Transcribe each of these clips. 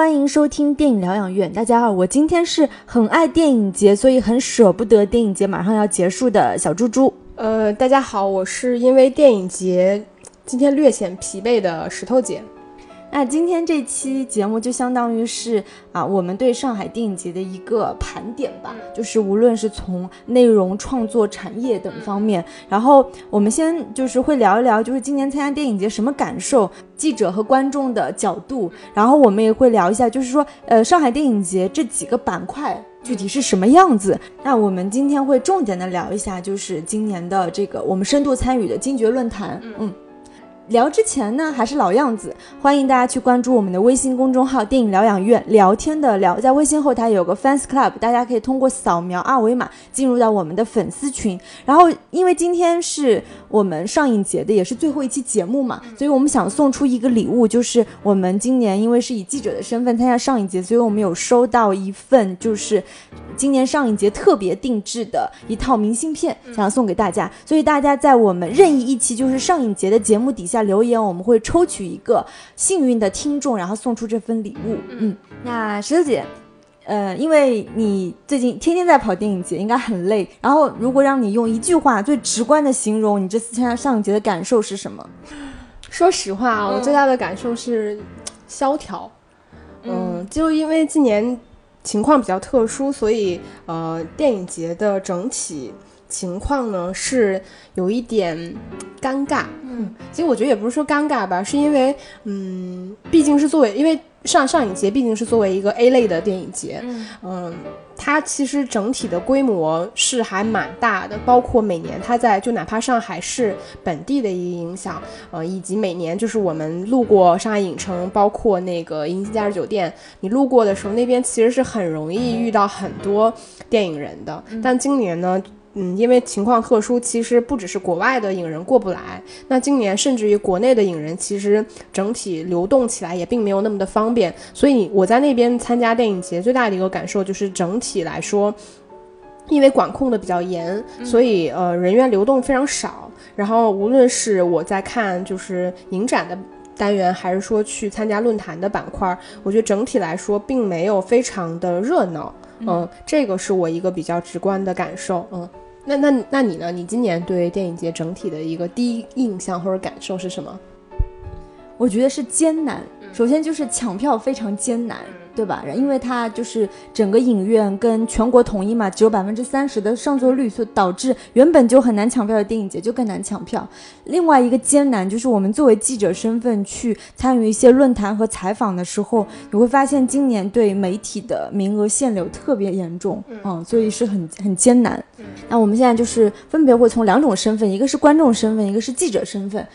欢迎收听电影疗养院。大家好，我今天是很爱电影节，所以很舍不得电影节马上要结束的小猪猪。呃，大家好，我是因为电影节今天略显疲惫的石头姐。那今天这期节目就相当于是啊，我们对上海电影节的一个盘点吧，就是无论是从内容创作、产业等方面，然后我们先就是会聊一聊，就是今年参加电影节什么感受，记者和观众的角度，然后我们也会聊一下，就是说呃，上海电影节这几个板块具体是什么样子。那我们今天会重点的聊一下，就是今年的这个我们深度参与的金爵论坛，嗯。聊之前呢，还是老样子，欢迎大家去关注我们的微信公众号“电影疗养院”，聊天的聊，在微信后台有个 fans club，大家可以通过扫描二维码进入到我们的粉丝群。然后，因为今天是我们上影节的，也是最后一期节目嘛，所以我们想送出一个礼物，就是我们今年因为是以记者的身份参加上影节，所以我们有收到一份就是今年上影节特别定制的一套明信片，想要送给大家。所以大家在我们任意一期就是上影节的节目底下。留言我们会抽取一个幸运的听众，然后送出这份礼物。嗯，那石头姐，呃，因为你最近天天在跑电影节，应该很累。然后，如果让你用一句话最直观的形容你这次参加上影节的感受是什么？说实话，我最大的感受是萧条。嗯，就因为今年情况比较特殊，所以呃，电影节的整体。情况呢是有一点尴尬，嗯，其实我觉得也不是说尴尬吧，是因为，嗯，毕竟是作为，因为上上影节毕竟是作为一个 A 类的电影节，嗯，它其实整体的规模是还蛮大的，包括每年它在就哪怕上海市本地的一个影响，呃，以及每年就是我们路过上海影城，包括那个银星假日酒店，你路过的时候，那边其实是很容易遇到很多电影人的，但今年呢。嗯，因为情况特殊，其实不只是国外的影人过不来，那今年甚至于国内的影人，其实整体流动起来也并没有那么的方便。所以我在那边参加电影节，最大的一个感受就是整体来说，因为管控的比较严，所以呃人员流动非常少。然后无论是我在看就是影展的单元，还是说去参加论坛的板块，我觉得整体来说并没有非常的热闹。嗯，这个是我一个比较直观的感受。嗯。那那那你呢？你今年对电影节整体的一个第一印象或者感受是什么？我觉得是艰难。首先就是抢票非常艰难。对吧？因为它就是整个影院跟全国统一嘛，只有百分之三十的上座率，所以导致原本就很难抢票的电影节就更难抢票。另外一个艰难就是我们作为记者身份去参与一些论坛和采访的时候，你会发现今年对媒体的名额限流特别严重，嗯，所以是很很艰难。那我们现在就是分别会从两种身份，一个是观众身份，一个是记者身份。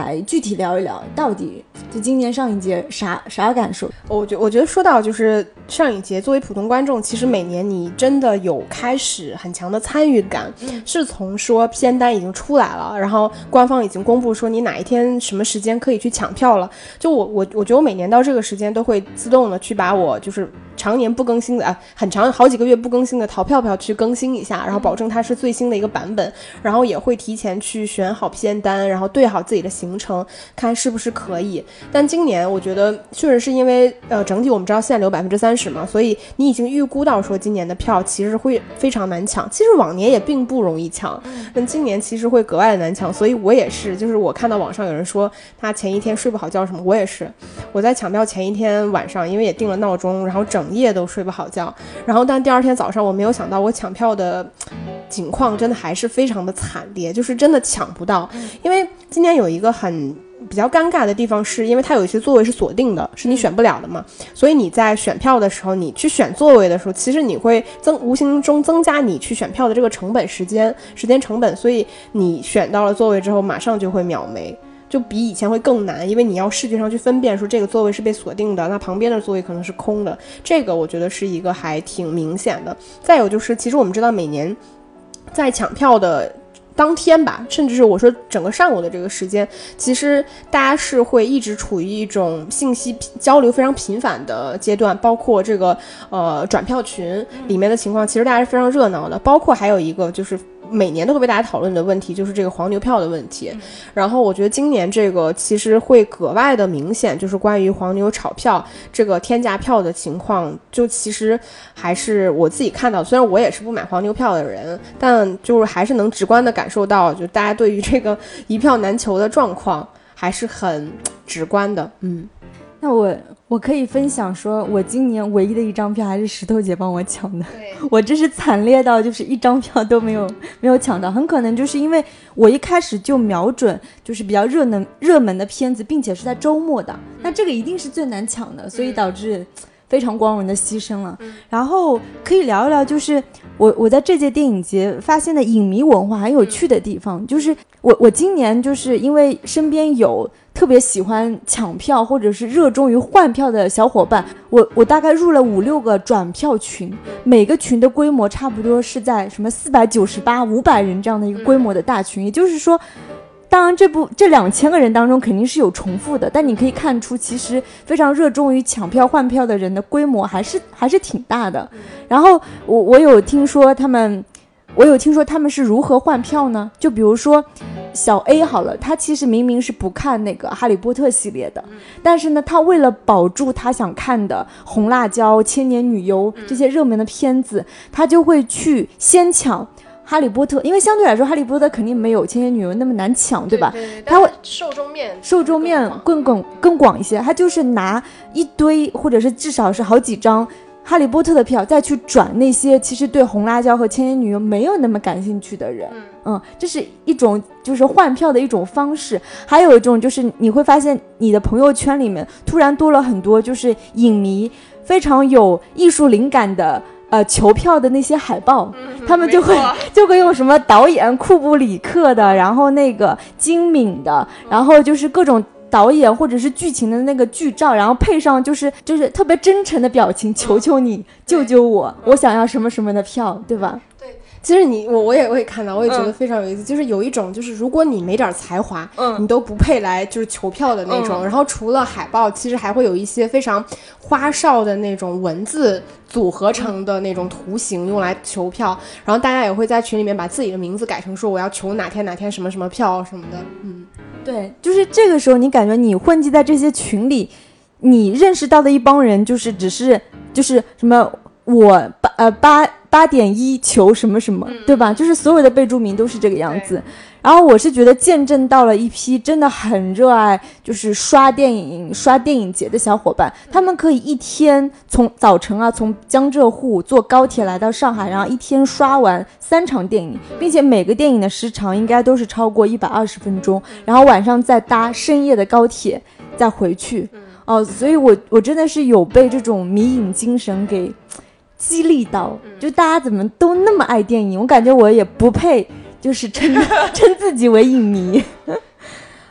来具体聊一聊，到底就今年上一届啥啥感受？我觉我觉得说到就是上影节，作为普通观众，其实每年你真的有开始很强的参与感，是从说片单已经出来了，然后官方已经公布说你哪一天什么时间可以去抢票了。就我我我觉得我每年到这个时间都会自动的去把我就是常年不更新的啊，很长好几个月不更新的淘票票去更新一下，然后保证它是最新的一个版本，然后也会提前去选好片单，然后对好自己的。行程看是不是可以，但今年我觉得确实是因为呃整体我们知道限流百分之三十嘛，所以你已经预估到说今年的票其实会非常难抢。其实往年也并不容易抢，但今年其实会格外的难抢。所以我也是，就是我看到网上有人说他前一天睡不好觉什么，我也是。我在抢票前一天晚上，因为也定了闹钟，然后整夜都睡不好觉。然后但第二天早上，我没有想到我抢票的情况真的还是非常的惨烈，就是真的抢不到，因为今年有一个。很比较尴尬的地方，是因为它有一些座位是锁定的，是你选不了的嘛。所以你在选票的时候，你去选座位的时候，其实你会增无形中增加你去选票的这个成本时间时间成本。所以你选到了座位之后，马上就会秒没，就比以前会更难，因为你要视觉上去分辨说这个座位是被锁定的，那旁边的座位可能是空的。这个我觉得是一个还挺明显的。再有就是，其实我们知道每年在抢票的。当天吧，甚至是我说整个上午的这个时间，其实大家是会一直处于一种信息交流非常频繁的阶段，包括这个呃转票群里面的情况，其实大家是非常热闹的。包括还有一个就是每年都会被大家讨论的问题，就是这个黄牛票的问题。然后我觉得今年这个其实会格外的明显，就是关于黄牛炒票这个天价票的情况，就其实还是我自己看到，虽然我也是不买黄牛票的人，但就是还是能直观的感受到，就大家对于这个一票难求的状况还是很直观的。嗯，那我。我可以分享说，我今年唯一的一张票还是石头姐帮我抢的。我这是惨烈到就是一张票都没有 没有抢到，很可能就是因为我一开始就瞄准就是比较热能热门的片子，并且是在周末的，那这个一定是最难抢的，所以导致非常光荣的牺牲了。然后可以聊一聊，就是我我在这届电影节发现的影迷文化很有趣的地方，就是我我今年就是因为身边有。特别喜欢抢票或者是热衷于换票的小伙伴，我我大概入了五六个转票群，每个群的规模差不多是在什么四百九十八、五百人这样的一个规模的大群。也就是说，当然这部这两千个人当中肯定是有重复的，但你可以看出，其实非常热衷于抢票换票的人的规模还是还是挺大的。然后我我有听说他们。我有听说他们是如何换票呢？就比如说，小 A 好了，他其实明明是不看那个《哈利波特》系列的，但是呢，他为了保住他想看的《红辣椒》《千年女优》这些热门的片子，他就会去先抢《哈利波特》，因为相对来说，《哈利波特》肯定没有《千年女优》那么难抢，对吧？他会受众面受众面更广更广一些，他就是拿一堆，或者是至少是好几张。哈利波特的票，再去转那些其实对红辣椒和千年女优没有那么感兴趣的人，嗯，这是一种就是换票的一种方式。还有一种就是你会发现你的朋友圈里面突然多了很多就是影迷非常有艺术灵感的呃求票的那些海报，他们就会 就会用什么导演库布里克的，然后那个精敏的，然后就是各种。导演或者是剧情的那个剧照，然后配上就是就是特别真诚的表情，求求你救救我，我想要什么什么的票，对吧？对，其实你我我也会看到，我也觉得非常有意思，就是有一种就是如果你没点才华，嗯，你都不配来就是求票的那种。然后除了海报，其实还会有一些非常花哨的那种文字组合成的那种图形用来求票，然后大家也会在群里面把自己的名字改成说我要求哪天哪天什么什么票什么的，嗯。对，就是这个时候，你感觉你混迹在这些群里，你认识到的一帮人，就是只是就是什么我八呃八八点一求什么什么，对吧？就是所有的备注名都是这个样子。然后我是觉得见证到了一批真的很热爱，就是刷电影、刷电影节的小伙伴。他们可以一天从早晨啊，从江浙沪坐高铁来到上海，然后一天刷完三场电影，并且每个电影的时长应该都是超过一百二十分钟。然后晚上再搭深夜的高铁再回去。哦，所以我我真的是有被这种迷影精神给激励到。就大家怎么都那么爱电影，我感觉我也不配。就是称 称自己为影迷，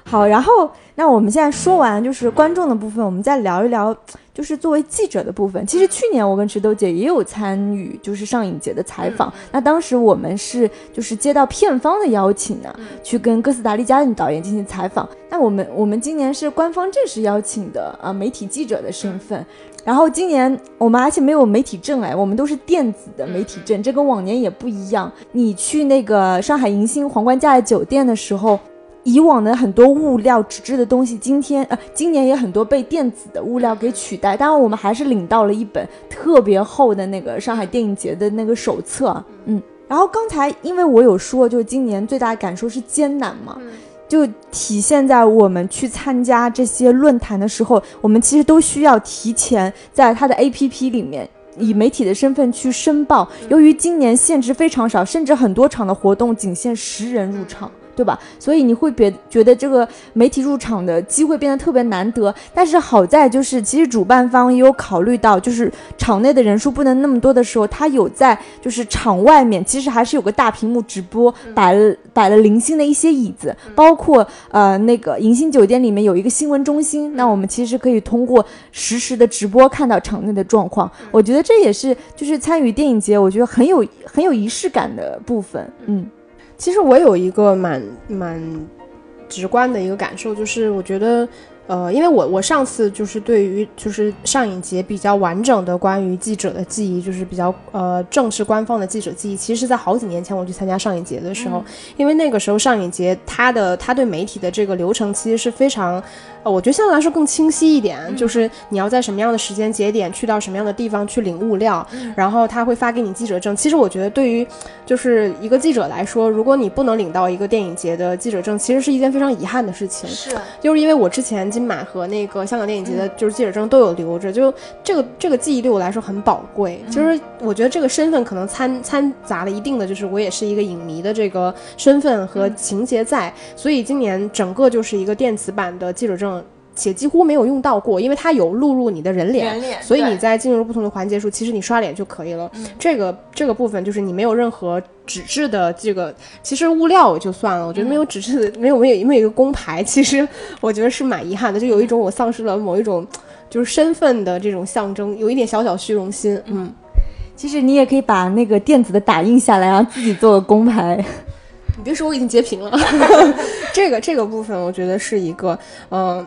好，然后那我们现在说完就是观众的部分，我们再聊一聊就是作为记者的部分。其实去年我跟池豆姐也有参与就是上影节的采访，那当时我们是就是接到片方的邀请呢，去跟哥斯达黎加的导演进行采访。那我们我们今年是官方正式邀请的啊媒体记者的身份。然后今年我们而且没有媒体证哎，我们都是电子的媒体证，这跟往年也不一样。你去那个上海银星皇冠假日酒店的时候，以往的很多物料纸质的东西，今天呃今年也很多被电子的物料给取代。当然我们还是领到了一本特别厚的那个上海电影节的那个手册，嗯。然后刚才因为我有说，就是今年最大的感受是艰难嘛。就体现在我们去参加这些论坛的时候，我们其实都需要提前在它的 APP 里面以媒体的身份去申报。由于今年限制非常少，甚至很多场的活动仅限十人入场。对吧？所以你会别觉得这个媒体入场的机会变得特别难得。但是好在就是，其实主办方也有考虑到，就是场内的人数不能那么多的时候，他有在就是场外面，其实还是有个大屏幕直播，摆了摆了零星的一些椅子，包括呃那个银星酒店里面有一个新闻中心，那我们其实可以通过实时的直播看到场内的状况。我觉得这也是就是参与电影节，我觉得很有很有仪式感的部分。嗯。其实我有一个蛮蛮直观的一个感受，就是我觉得，呃，因为我我上次就是对于就是上影节比较完整的关于记者的记忆，就是比较呃正式官方的记者记忆，其实是在好几年前我去参加上影节的时候，因为那个时候上影节它的它对媒体的这个流程其实是非常。呃，我觉得相对来说更清晰一点，就是你要在什么样的时间节点去到什么样的地方去领物料，然后他会发给你记者证。其实我觉得对于就是一个记者来说，如果你不能领到一个电影节的记者证，其实是一件非常遗憾的事情。是，就是因为我之前金马和那个香港电影节的就是记者证都有留着，就这个这个记忆对我来说很宝贵。就是我觉得这个身份可能掺掺杂了一定的，就是我也是一个影迷的这个身份和情节在，所以今年整个就是一个电子版的记者证。且几乎没有用到过，因为它有录入你的人脸，所以你在进入不同的环节时，其实你刷脸就可以了。这个这个部分就是你没有任何纸质的这个，其实物料就算了。我觉得没有纸质的，没有没有没有一个工牌，其实我觉得是蛮遗憾的，就有一种我丧失了某一种就是身份的这种象征，有一点小小虚荣心。嗯，其实你也可以把那个电子的打印下来，然后自己做个工牌。你别说，我已经截屏了。这个这个部分，我觉得是一个嗯。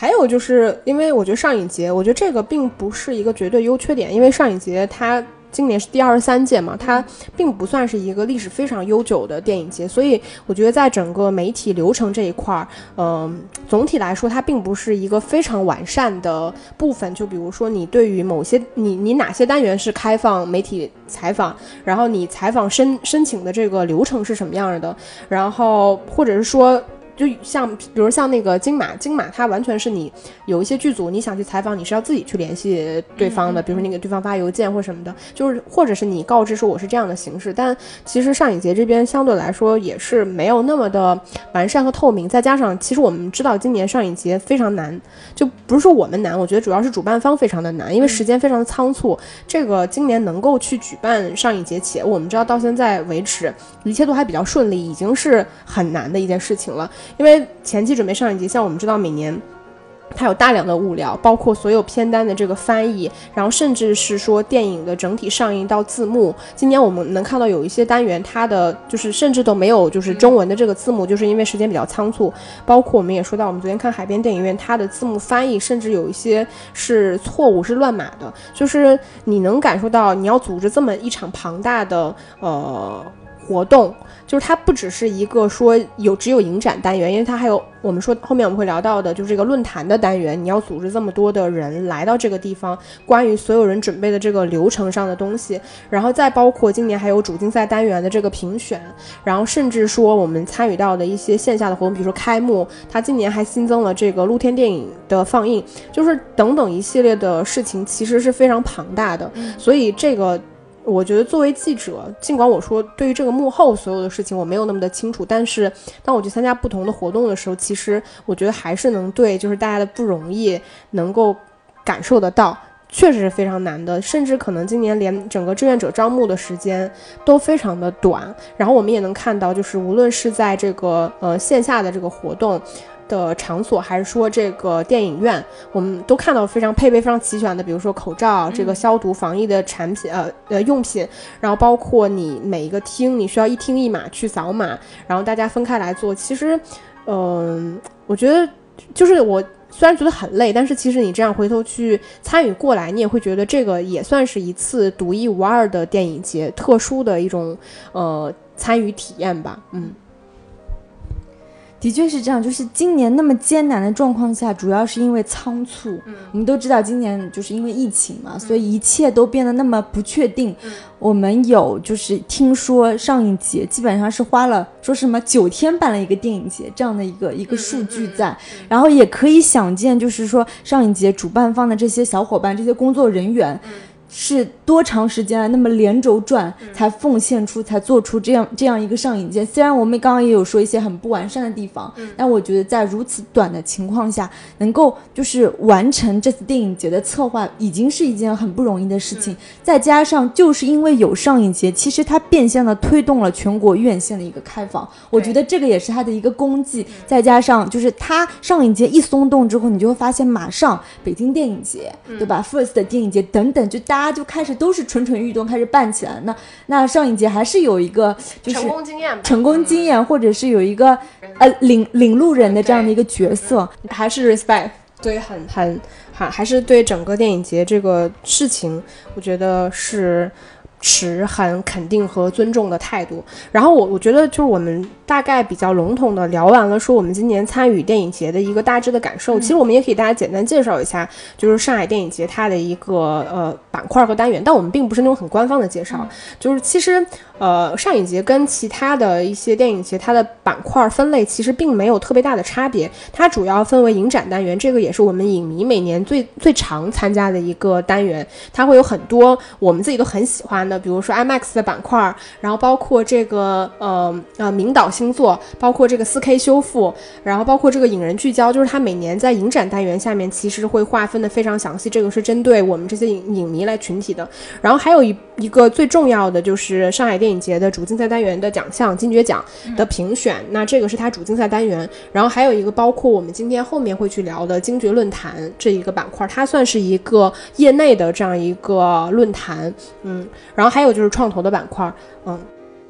还有就是，因为我觉得上影节，我觉得这个并不是一个绝对优缺点，因为上影节它今年是第二十三届嘛，它并不算是一个历史非常悠久的电影节，所以我觉得在整个媒体流程这一块儿，嗯，总体来说它并不是一个非常完善的部分。就比如说你对于某些你你哪些单元是开放媒体采访，然后你采访申申请的这个流程是什么样的，然后或者是说。就像，比如像那个金马，金马它完全是你有一些剧组，你想去采访，你是要自己去联系对方的，比如说你给对方发邮件或什么的，就是或者是你告知说我是这样的形式。但其实上影节这边相对来说也是没有那么的完善和透明，再加上其实我们知道今年上影节非常难，就不是说我们难，我觉得主要是主办方非常的难，因为时间非常的仓促。这个今年能够去举办上影节，且我们知道到现在为止一切都还比较顺利，已经是很难的一件事情了。因为前期准备上一集，像我们知道每年它有大量的物料，包括所有片单的这个翻译，然后甚至是说电影的整体上映到字幕。今年我们能看到有一些单元，它的就是甚至都没有就是中文的这个字幕，就是因为时间比较仓促。包括我们也说到，我们昨天看海边电影院，它的字幕翻译甚至有一些是错误，是乱码的。就是你能感受到，你要组织这么一场庞大的呃。活动就是它不只是一个说有只有影展单元，因为它还有我们说后面我们会聊到的，就是这个论坛的单元。你要组织这么多的人来到这个地方，关于所有人准备的这个流程上的东西，然后再包括今年还有主竞赛单元的这个评选，然后甚至说我们参与到的一些线下的活动，比如说开幕，它今年还新增了这个露天电影的放映，就是等等一系列的事情，其实是非常庞大的。所以这个。我觉得作为记者，尽管我说对于这个幕后所有的事情我没有那么的清楚，但是当我去参加不同的活动的时候，其实我觉得还是能对就是大家的不容易能够感受得到，确实是非常难的，甚至可能今年连整个志愿者招募的时间都非常的短。然后我们也能看到，就是无论是在这个呃线下的这个活动。的场所还是说这个电影院，我们都看到非常配备非常齐全的，比如说口罩、这个消毒防疫的产品，呃呃用品，然后包括你每一个厅你需要一厅一码去扫码，然后大家分开来做。其实，嗯，我觉得就是我虽然觉得很累，但是其实你这样回头去参与过来，你也会觉得这个也算是一次独一无二的电影节，特殊的一种呃参与体验吧，嗯。的确是这样，就是今年那么艰难的状况下，主要是因为仓促。嗯，我们都知道今年就是因为疫情嘛，所以一切都变得那么不确定。嗯，我们有就是听说上影节基本上是花了说什么九天办了一个电影节这样的一个一个数据在，然后也可以想见，就是说上影节主办方的这些小伙伴、这些工作人员。是多长时间那么连轴转才奉献出才做出这样这样一个上影节？虽然我们刚刚也有说一些很不完善的地方，但我觉得在如此短的情况下，能够就是完成这次电影节的策划，已经是一件很不容易的事情。再加上就是因为有上影节，其实它变相的推动了全国院线的一个开放，我觉得这个也是它的一个功绩。再加上就是它上影节一松动之后，你就会发现马上北京电影节，对吧？First 电影节等等，就大。大家就开始都是蠢蠢欲动，开始办起来。那那上影节还是有一个就是成功经验，成功经验，或者是有一个呃领领路人的这样的一个角色，还是 respect，对，很很还还是对整个电影节这个事情，我觉得是。持很肯定和尊重的态度，然后我我觉得就是我们大概比较笼统的聊完了，说我们今年参与电影节的一个大致的感受。其实我们也可以大家简单介绍一下，就是上海电影节它的一个呃板块和单元，但我们并不是那种很官方的介绍，就是其实。呃，上影节跟其他的一些电影节，它的板块分类其实并没有特别大的差别。它主要分为影展单元，这个也是我们影迷每年最最常参加的一个单元。它会有很多我们自己都很喜欢的，比如说 IMAX 的板块，然后包括这个呃呃名导星座，包括这个 4K 修复，然后包括这个影人聚焦，就是它每年在影展单元下面其实会划分的非常详细。这个是针对我们这些影影迷来群体的。然后还有一一个最重要的就是上海电影。节的主竞赛单元的奖项金爵奖的评选，那这个是它主竞赛单元。然后还有一个包括我们今天后面会去聊的金爵论坛这一个板块，它算是一个业内的这样一个论坛。嗯，然后还有就是创投的板块，嗯。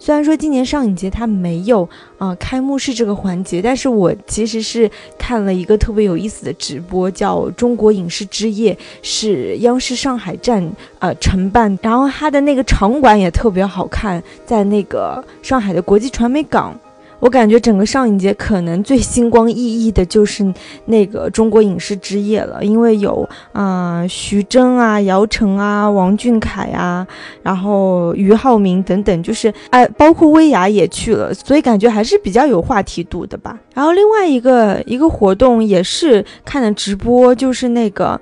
虽然说今年上影节它没有啊开幕式这个环节，但是我其实是看了一个特别有意思的直播，叫《中国影视之夜》，是央视上海站呃承办，然后它的那个场馆也特别好看，在那个上海的国际传媒港。我感觉整个上影节可能最星光熠熠的就是那个中国影视之夜了，因为有啊徐峥啊、姚晨啊、王俊凯啊，然后俞灏明等等，就是哎，包括薇娅也去了，所以感觉还是比较有话题度的吧。然后另外一个一个活动也是看的直播，就是那个。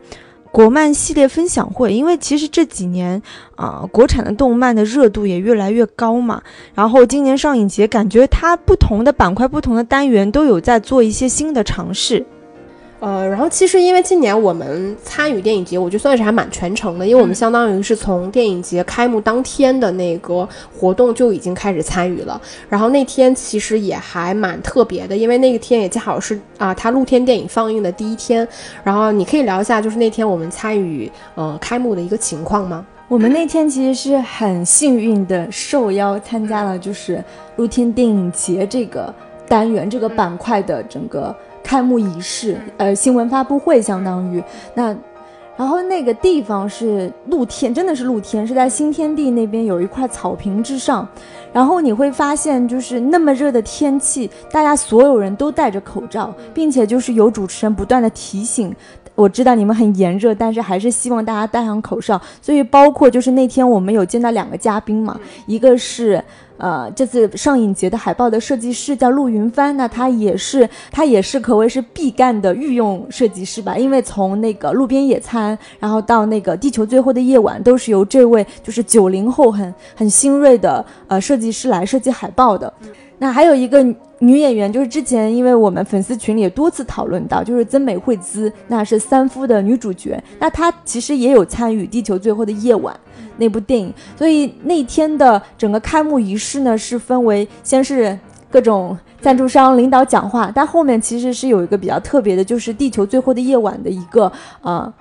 国漫系列分享会，因为其实这几年啊，国产的动漫的热度也越来越高嘛。然后今年上影节，感觉它不同的板块、不同的单元都有在做一些新的尝试。呃，然后其实因为今年我们参与电影节，我觉得算是还蛮全程的，因为我们相当于是从电影节开幕当天的那个活动就已经开始参与了。然后那天其实也还蛮特别的，因为那个天也恰好是啊，它露天电影放映的第一天。然后你可以聊一下，就是那天我们参与呃开幕的一个情况吗？我们那天其实是很幸运的受邀参加了，就是露天电影节这个单元这个板块的整个。开幕仪式，呃，新闻发布会相当于。那，然后那个地方是露天，真的是露天，是在新天地那边有一块草坪之上，然后你会发现，就是那么热的天气，大家所有人都戴着口罩，并且就是有主持人不断的提醒，我知道你们很炎热，但是还是希望大家戴上口罩。所以包括就是那天我们有见到两个嘉宾嘛，一个是。呃，这次上影节的海报的设计师叫陆云帆，那他也是他也是可谓是必干的御用设计师吧？因为从那个路边野餐，然后到那个地球最后的夜晚，都是由这位就是九零后很很新锐的呃设计师来设计海报的。那还有一个女演员，就是之前因为我们粉丝群里也多次讨论到，就是曾美惠孜，那是三夫的女主角，那她其实也有参与《地球最后的夜晚》那部电影，所以那天的整个开幕仪式呢，是分为先是各种赞助商领导讲话，但后面其实是有一个比较特别的，就是《地球最后的夜晚》的一个呃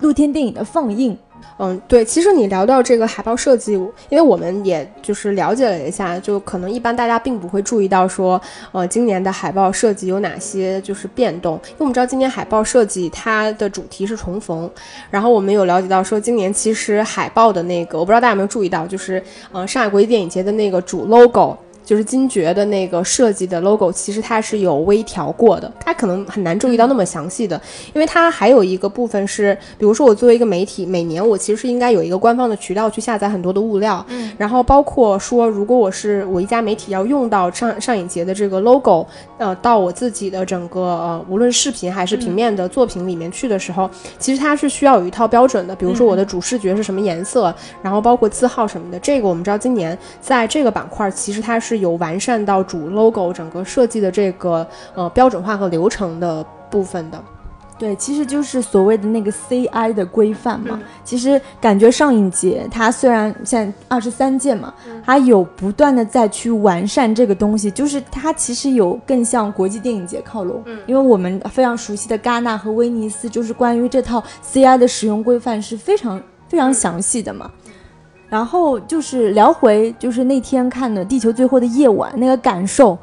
露天电影的放映。嗯，对，其实你聊到这个海报设计，因为我们也就是了解了一下，就可能一般大家并不会注意到说，呃，今年的海报设计有哪些就是变动。因为我们知道今年海报设计它的主题是重逢，然后我们有了解到说，今年其实海报的那个，我不知道大家有没有注意到，就是嗯，上海国际电影节的那个主 logo。就是金爵的那个设计的 logo，其实它是有微调过的，它可能很难注意到那么详细的，因为它还有一个部分是，比如说我作为一个媒体，每年我其实是应该有一个官方的渠道去下载很多的物料，嗯，然后包括说，如果我是我一家媒体要用到上上影节的这个 logo，呃，到我自己的整个呃无论视频还是平面的作品里面去的时候，其实它是需要有一套标准的，比如说我的主视觉是什么颜色，然后包括字号什么的，这个我们知道今年在这个板块其实它是。有完善到主 logo 整个设计的这个呃标准化和流程的部分的，对，其实就是所谓的那个 CI 的规范嘛。其实感觉上影节它虽然现在二十三届嘛，它有不断的在去完善这个东西，就是它其实有更向国际电影节靠拢。嗯，因为我们非常熟悉的戛纳和威尼斯，就是关于这套 CI 的使用规范是非常。非常详细的嘛。然后就是聊回，就是那天看的《地球最后的夜晚》那个感受，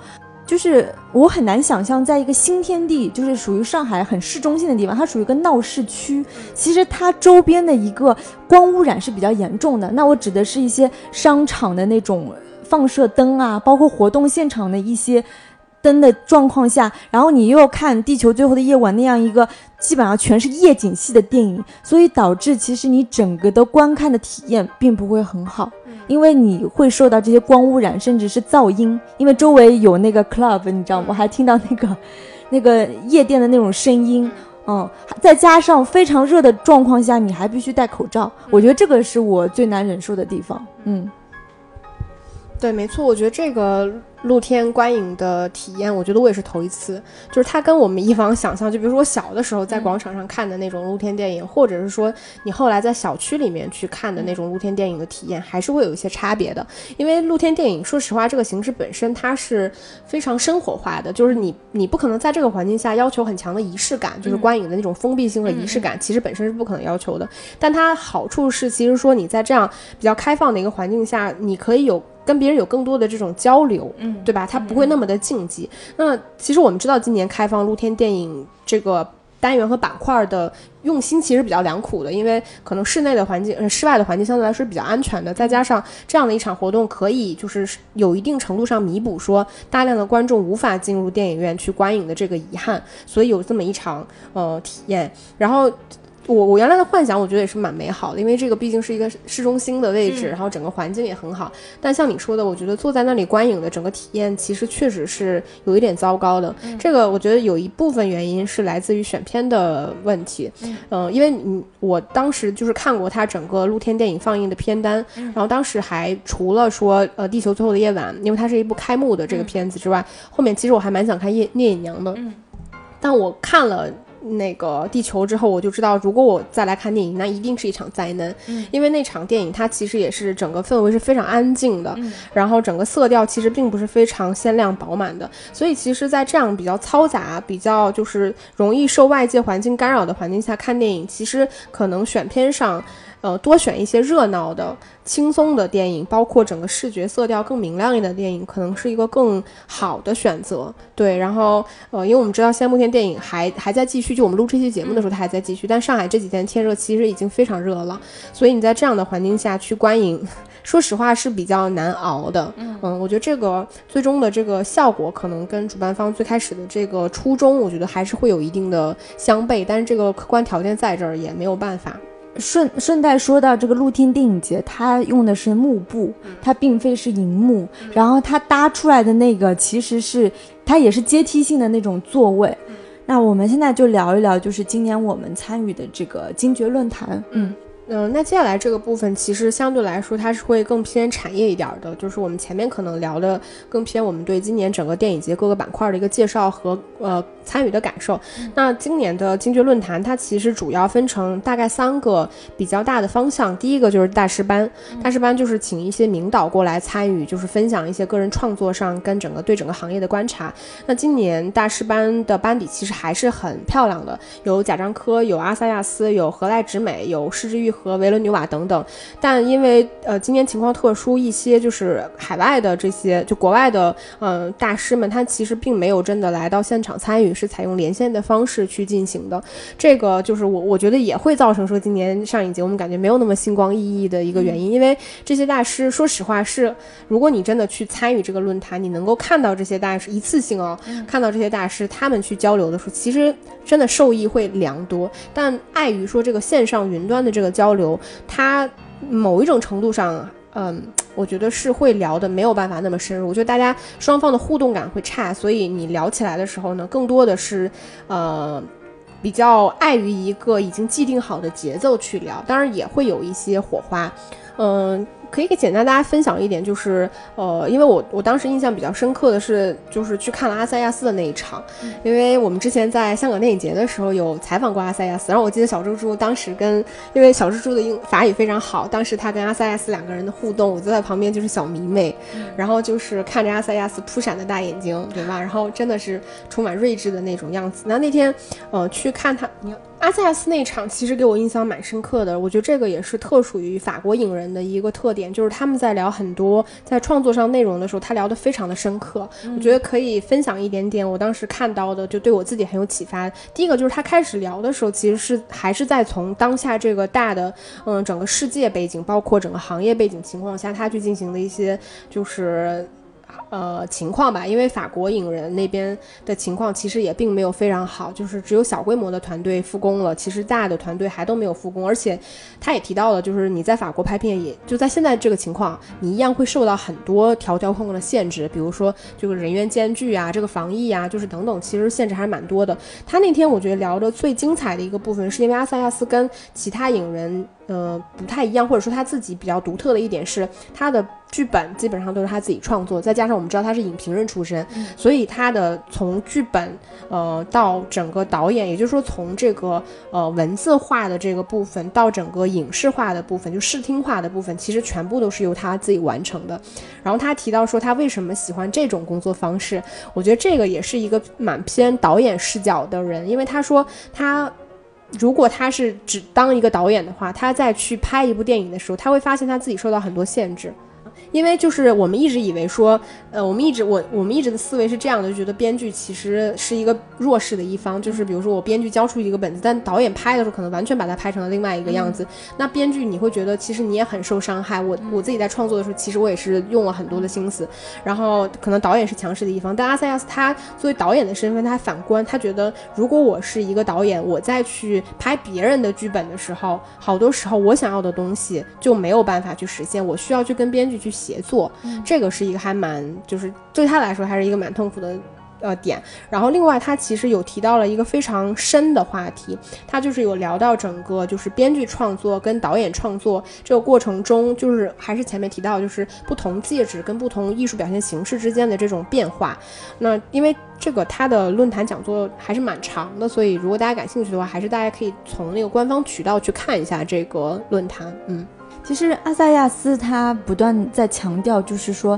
就是我很难想象，在一个新天地，就是属于上海很市中心的地方，它属于一个闹市区，其实它周边的一个光污染是比较严重的。那我指的是一些商场的那种放射灯啊，包括活动现场的一些。灯的状况下，然后你又要看《地球最后的夜晚》那样一个基本上全是夜景系的电影，所以导致其实你整个的观看的体验并不会很好，因为你会受到这些光污染，甚至是噪音，因为周围有那个 club，你知道吗？我还听到那个 那个夜店的那种声音，嗯，再加上非常热的状况下，你还必须戴口罩，我觉得这个是我最难忍受的地方，嗯。对，没错，我觉得这个露天观影的体验，我觉得我也是头一次。就是它跟我们 以往想象，就比如说我小的时候在广场上看的那种露天电影，或者是说你后来在小区里面去看的那种露天电影的体验，还是会有一些差别的。因为露天电影，说实话，这个形式本身它是非常生活化的，就是你你不可能在这个环境下要求很强的仪式感，就是观影的那种封闭性和仪式感，其实本身是不可能要求的。但它好处是，其实说你在这样比较开放的一个环境下，你可以有。跟别人有更多的这种交流，嗯，对吧？他不会那么的禁忌。那其实我们知道，今年开放露天电影这个单元和板块的用心其实比较良苦的，因为可能室内的环境、呃室外的环境相对来说比较安全的，再加上这样的一场活动可以就是有一定程度上弥补说大量的观众无法进入电影院去观影的这个遗憾，所以有这么一场呃体验，然后。我我原来的幻想，我觉得也是蛮美好的，因为这个毕竟是一个市中心的位置，然后整个环境也很好。但像你说的，我觉得坐在那里观影的整个体验，其实确实是有一点糟糕的。这个我觉得有一部分原因是来自于选片的问题。嗯，因为你我当时就是看过它整个露天电影放映的片单，然后当时还除了说呃《地球最后的夜晚》，因为它是一部开幕的这个片子之外，后面其实我还蛮想看《聂聂隐娘》的。嗯，但我看了。那个地球之后，我就知道，如果我再来看电影，那一定是一场灾难。嗯，因为那场电影它其实也是整个氛围是非常安静的，然后整个色调其实并不是非常鲜亮饱满的。所以其实，在这样比较嘈杂、比较就是容易受外界环境干扰的环境下看电影，其实可能选片上。呃，多选一些热闹的、轻松的电影，包括整个视觉色调更明亮一点的电影，可能是一个更好的选择。对，然后呃，因为我们知道现在目前电影还还在继续，就我们录这期节目的时候，它还在继续。但上海这几天天热，其实已经非常热了，所以你在这样的环境下去观影，说实话是比较难熬的。嗯，我觉得这个最终的这个效果，可能跟主办方最开始的这个初衷，我觉得还是会有一定的相悖。但是这个客观条件在这儿，也没有办法。顺顺带说到这个露天电影节，它用的是幕布，它并非是银幕，然后它搭出来的那个其实是它也是阶梯性的那种座位。那我们现在就聊一聊，就是今年我们参与的这个金爵论坛，嗯。嗯，那接下来这个部分其实相对来说它是会更偏产业一点的，就是我们前面可能聊的更偏我们对今年整个电影节各个板块的一个介绍和呃参与的感受。那今年的京剧论坛它其实主要分成大概三个比较大的方向，第一个就是大师班，大师班就是请一些名导过来参与，就是分享一些个人创作上跟整个对整个行业的观察。那今年大师班的班底其实还是很漂亮的，有贾樟柯，有阿萨亚斯，有何濑直美，有市之愈。和维伦纽瓦等等，但因为呃今年情况特殊，一些就是海外的这些就国外的嗯大师们，他其实并没有真的来到现场参与，是采用连线的方式去进行的。这个就是我我觉得也会造成说今年上影节我们感觉没有那么星光熠熠的一个原因，因为这些大师说实话是，如果你真的去参与这个论坛，你能够看到这些大师一次性哦，看到这些大师他们去交流的时候，其实真的受益会良多。但碍于说这个线上云端的这个交流，它某一种程度上，嗯，我觉得是会聊的没有办法那么深入，就大家双方的互动感会差，所以你聊起来的时候呢，更多的是，呃，比较碍于一个已经既定好的节奏去聊，当然也会有一些火花，嗯。可以给简单大家分享一点，就是呃，因为我我当时印象比较深刻的是，就是去看了阿塞亚斯的那一场，因为我们之前在香港电影节的时候有采访过阿塞亚斯，然后我记得小猪猪当时跟，因为小猪猪的英法语非常好，当时他跟阿塞亚斯两个人的互动，我就在旁边就是小迷妹，然后就是看着阿塞亚斯扑闪的大眼睛，对吧？然后真的是充满睿智的那种样子。那那天呃去看他，你。阿塞亚斯那场其实给我印象蛮深刻的，我觉得这个也是特属于法国影人的一个特点，就是他们在聊很多在创作上内容的时候，他聊得非常的深刻。我觉得可以分享一点点我当时看到的，就对我自己很有启发。第一个就是他开始聊的时候，其实是还是在从当下这个大的嗯整个世界背景，包括整个行业背景情况下，他去进行的一些就是。呃，情况吧，因为法国影人那边的情况其实也并没有非常好，就是只有小规模的团队复工了，其实大的团队还都没有复工，而且他也提到了，就是你在法国拍片，也就在现在这个情况，你一样会受到很多条条框框的限制，比如说这个人员间距啊，这个防疫啊，就是等等，其实限制还是蛮多的。他那天我觉得聊的最精彩的一个部分，是因为阿萨亚斯跟其他影人。呃，不太一样，或者说他自己比较独特的一点是，他的剧本基本上都是他自己创作，再加上我们知道他是影评人出身，所以他的从剧本呃到整个导演，也就是说从这个呃文字化的这个部分到整个影视化的部分，就视听化的部分，其实全部都是由他自己完成的。然后他提到说他为什么喜欢这种工作方式，我觉得这个也是一个蛮偏导演视角的人，因为他说他。如果他是只当一个导演的话，他在去拍一部电影的时候，他会发现他自己受到很多限制。因为就是我们一直以为说，呃，我们一直我我们一直的思维是这样的，就觉得编剧其实是一个弱势的一方，就是比如说我编剧交出一个本子，但导演拍的时候可能完全把它拍成了另外一个样子。那编剧你会觉得其实你也很受伤害。我我自己在创作的时候，其实我也是用了很多的心思。然后可能导演是强势的一方，但阿塞亚斯他作为导演的身份，他反观他觉得，如果我是一个导演，我再去拍别人的剧本的时候，好多时候我想要的东西就没有办法去实现，我需要去跟编剧去。协作，这个是一个还蛮，就是对他来说还是一个蛮痛苦的呃点。然后另外，他其实有提到了一个非常深的话题，他就是有聊到整个就是编剧创作跟导演创作这个过程中，就是还是前面提到，就是不同介质跟不同艺术表现形式之间的这种变化。那因为这个他的论坛讲座还是蛮长的，所以如果大家感兴趣的话，还是大家可以从那个官方渠道去看一下这个论坛。嗯。其实阿萨亚斯他不断在强调，就是说。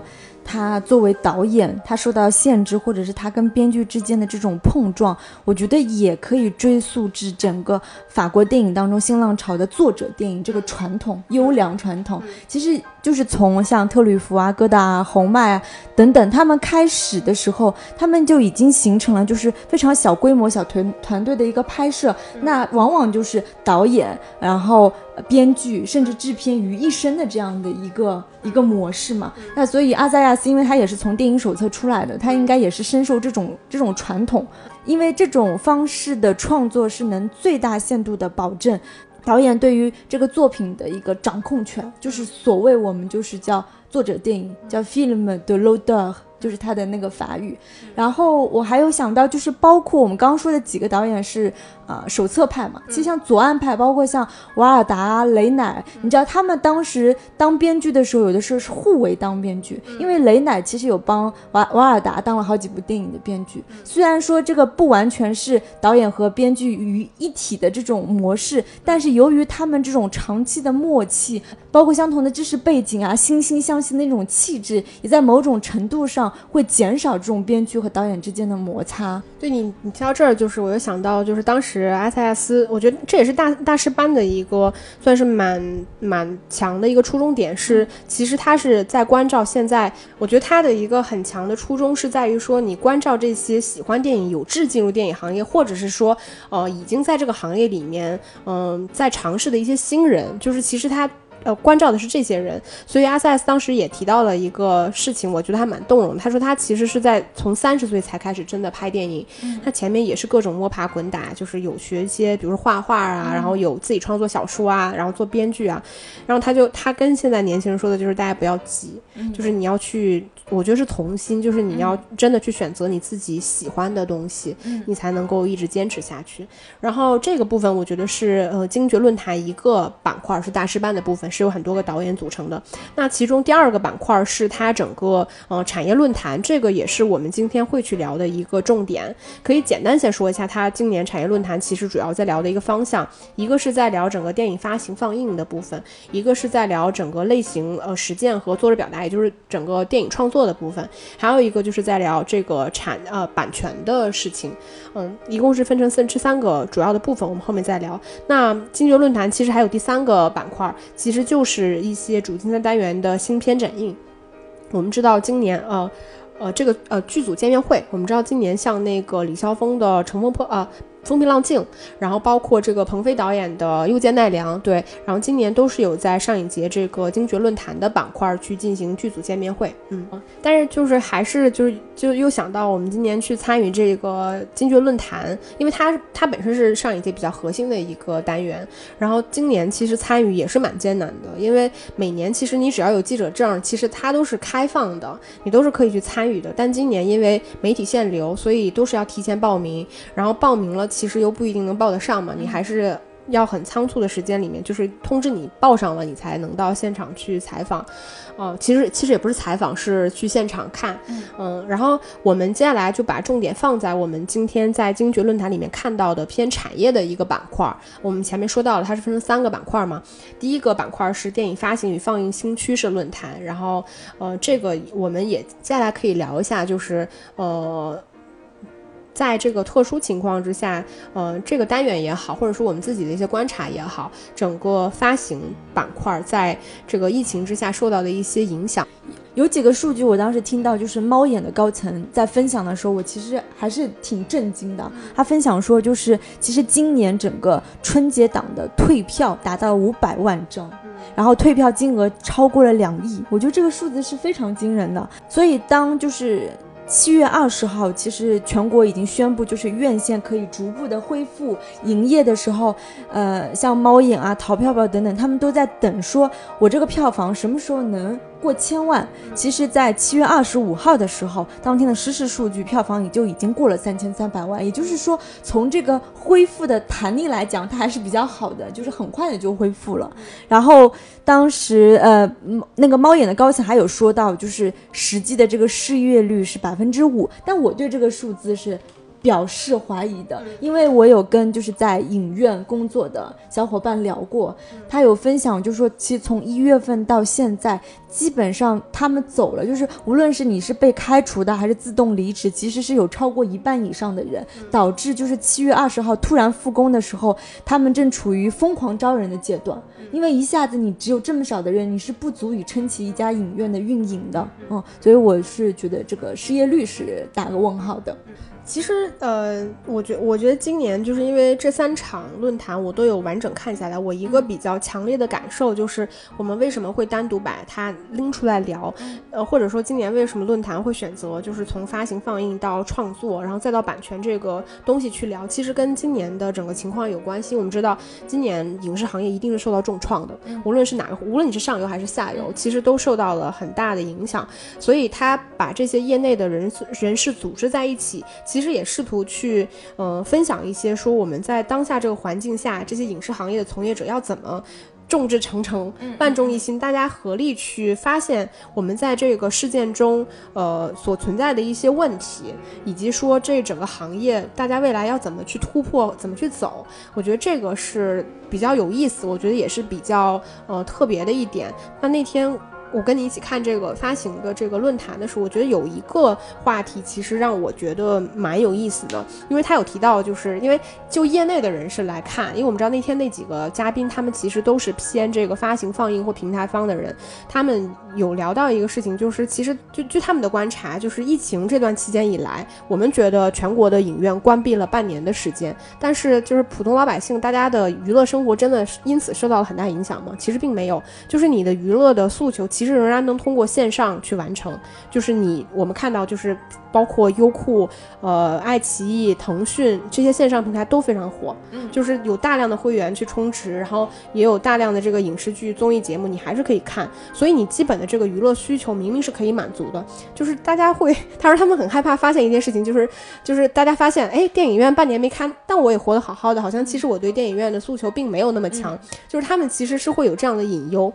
他作为导演，他受到限制，或者是他跟编剧之间的这种碰撞，我觉得也可以追溯至整个法国电影当中新浪潮的作者电影这个传统优良传统。其实就是从像特吕弗啊、戈达啊、红麦啊等等，他们开始的时候，他们就已经形成了就是非常小规模、小团团队的一个拍摄，那往往就是导演，然后编剧，甚至制片于一身的这样的一个一个模式嘛。那所以阿萨亚斯。因为他也是从电影手册出来的，他应该也是深受这种这种传统，因为这种方式的创作是能最大限度的保证导演对于这个作品的一个掌控权，就是所谓我们就是叫作者电影，叫 film de l'auteur。就是他的那个法语，然后我还有想到，就是包括我们刚刚说的几个导演是啊手册派嘛，其实像左岸派，包括像瓦尔达、雷乃，你知道他们当时当编剧的时候，有的时候是互为当编剧，因为雷乃其实有帮瓦瓦尔达当了好几部电影的编剧，虽然说这个不完全是导演和编剧于一体的这种模式，但是由于他们这种长期的默契，包括相同的知识背景啊，惺惺相惜的那种气质，也在某种程度上。会减少这种编剧和导演之间的摩擦。对你，你提到这儿，就是我又想到，就是当时 S S，我觉得这也是大大师班的一个算是蛮蛮强的一个初衷点，是其实他是在关照现在，我觉得他的一个很强的初衷是在于说，你关照这些喜欢电影、有志进入电影行业，或者是说，呃，已经在这个行业里面，嗯，在尝试的一些新人，就是其实他。呃，关照的是这些人，所以阿塞斯当时也提到了一个事情，我觉得还蛮动容。他说他其实是在从三十岁才开始真的拍电影，他前面也是各种摸爬滚打，就是有学一些，比如说画画啊，然后有自己创作小说啊，然后做编剧啊，然后他就他跟现在年轻人说的就是大家不要急，就是你要去。我觉得是童心，就是你要真的去选择你自己喜欢的东西，你才能够一直坚持下去。然后这个部分，我觉得是呃，精绝论坛一个板块是大师班的部分。是有很多个导演组成的。那其中第二个板块是它整个呃产业论坛，这个也是我们今天会去聊的一个重点。可以简单先说一下，它今年产业论坛其实主要在聊的一个方向，一个是在聊整个电影发行放映的部分，一个是在聊整个类型呃实践和作者表达，也就是整个电影创作的部分，还有一个就是在聊这个产呃版权的事情。嗯，一共是分成三这三个主要的部分，我们后面再聊。那金爵论坛其实还有第三个板块，其实这就是一些主竞赛单元的新片展映。我们知道今年呃呃这个呃剧组见面会，我们知道今年像那个李霄峰的《乘风破》呃。风平浪静，然后包括这个鹏飞导演的《又见奈良》，对，然后今年都是有在上影节这个精绝论坛的板块去进行剧组见面会，嗯，但是就是还是就是就又想到我们今年去参与这个精绝论坛，因为它它本身是上一届比较核心的一个单元，然后今年其实参与也是蛮艰难的，因为每年其实你只要有记者证，其实它都是开放的，你都是可以去参与的，但今年因为媒体限流，所以都是要提前报名，然后报名了。其实又不一定能报得上嘛，你还是要很仓促的时间里面，就是通知你报上了，你才能到现场去采访。哦，其实其实也不是采访，是去现场看。嗯，然后我们接下来就把重点放在我们今天在精绝论坛里面看到的偏产业的一个板块。我们前面说到了，它是分成三个板块嘛。第一个板块是电影发行与放映新趋势论坛，然后呃，这个我们也接下来可以聊一下，就是呃。在这个特殊情况之下，呃，这个单元也好，或者说我们自己的一些观察也好，整个发行板块在这个疫情之下受到的一些影响，有几个数据，我当时听到就是猫眼的高层在分享的时候，我其实还是挺震惊的。他分享说，就是其实今年整个春节档的退票达到了五百万张，然后退票金额超过了两亿，我觉得这个数字是非常惊人的。所以当就是。七月二十号，其实全国已经宣布，就是院线可以逐步的恢复营业的时候，呃，像猫眼啊、淘票票等等，他们都在等，说我这个票房什么时候能。过千万，其实，在七月二十五号的时候，当天的实时数据票房也就已经过了三千三百万。也就是说，从这个恢复的弹力来讲，它还是比较好的，就是很快的就恢复了。然后，当时呃，那个猫眼的高层还有说到，就是实际的这个失业率是百分之五，但我对这个数字是。表示怀疑的，因为我有跟就是在影院工作的小伙伴聊过，他有分享，就是说其实从一月份到现在，基本上他们走了，就是无论是你是被开除的还是自动离职，其实是有超过一半以上的人，导致就是七月二十号突然复工的时候，他们正处于疯狂招人的阶段，因为一下子你只有这么少的人，你是不足以撑起一家影院的运营的，嗯，所以我是觉得这个失业率是打个问号的。其实，呃，我觉我觉得今年就是因为这三场论坛我都有完整看下来，我一个比较强烈的感受就是，我们为什么会单独把它拎出来聊，呃，或者说今年为什么论坛会选择就是从发行放映到创作，然后再到版权这个东西去聊，其实跟今年的整个情况有关系。我们知道，今年影视行业一定是受到重创的，无论是哪个，无论你是上游还是下游，其实都受到了很大的影响。所以他把这些业内的人人士组织在一起，其其实也试图去，呃，分享一些说我们在当下这个环境下，这些影视行业的从业者要怎么众志成城、万众一心，大家合力去发现我们在这个事件中，呃，所存在的一些问题，以及说这整个行业大家未来要怎么去突破、怎么去走。我觉得这个是比较有意思，我觉得也是比较呃特别的一点。那那天。我跟你一起看这个发行的这个论坛的时候，我觉得有一个话题其实让我觉得蛮有意思的，因为他有提到，就是因为就业内的人士来看，因为我们知道那天那几个嘉宾，他们其实都是偏这个发行放映或平台方的人，他们有聊到一个事情，就是其实就据他们的观察，就是疫情这段期间以来，我们觉得全国的影院关闭了半年的时间，但是就是普通老百姓大家的娱乐生活真的因此受到了很大影响吗？其实并没有，就是你的娱乐的诉求。其实仍然能通过线上去完成。就是你我们看到，就是包括优酷、呃爱奇艺、腾讯这些线上平台都非常火，嗯就是有大量的会员去充值，然后也有大量的这个影视剧、综艺节目，你还是可以看。所以你基本的这个娱乐需求明明是可以满足的，就是大家会，他说他们很害怕发现一件事情，就是就是大家发现，哎，电影院半年没看，但我也活得好好的，好像其实我对电影院的诉求并没有那么强，就是他们其实是会有这样的隐忧。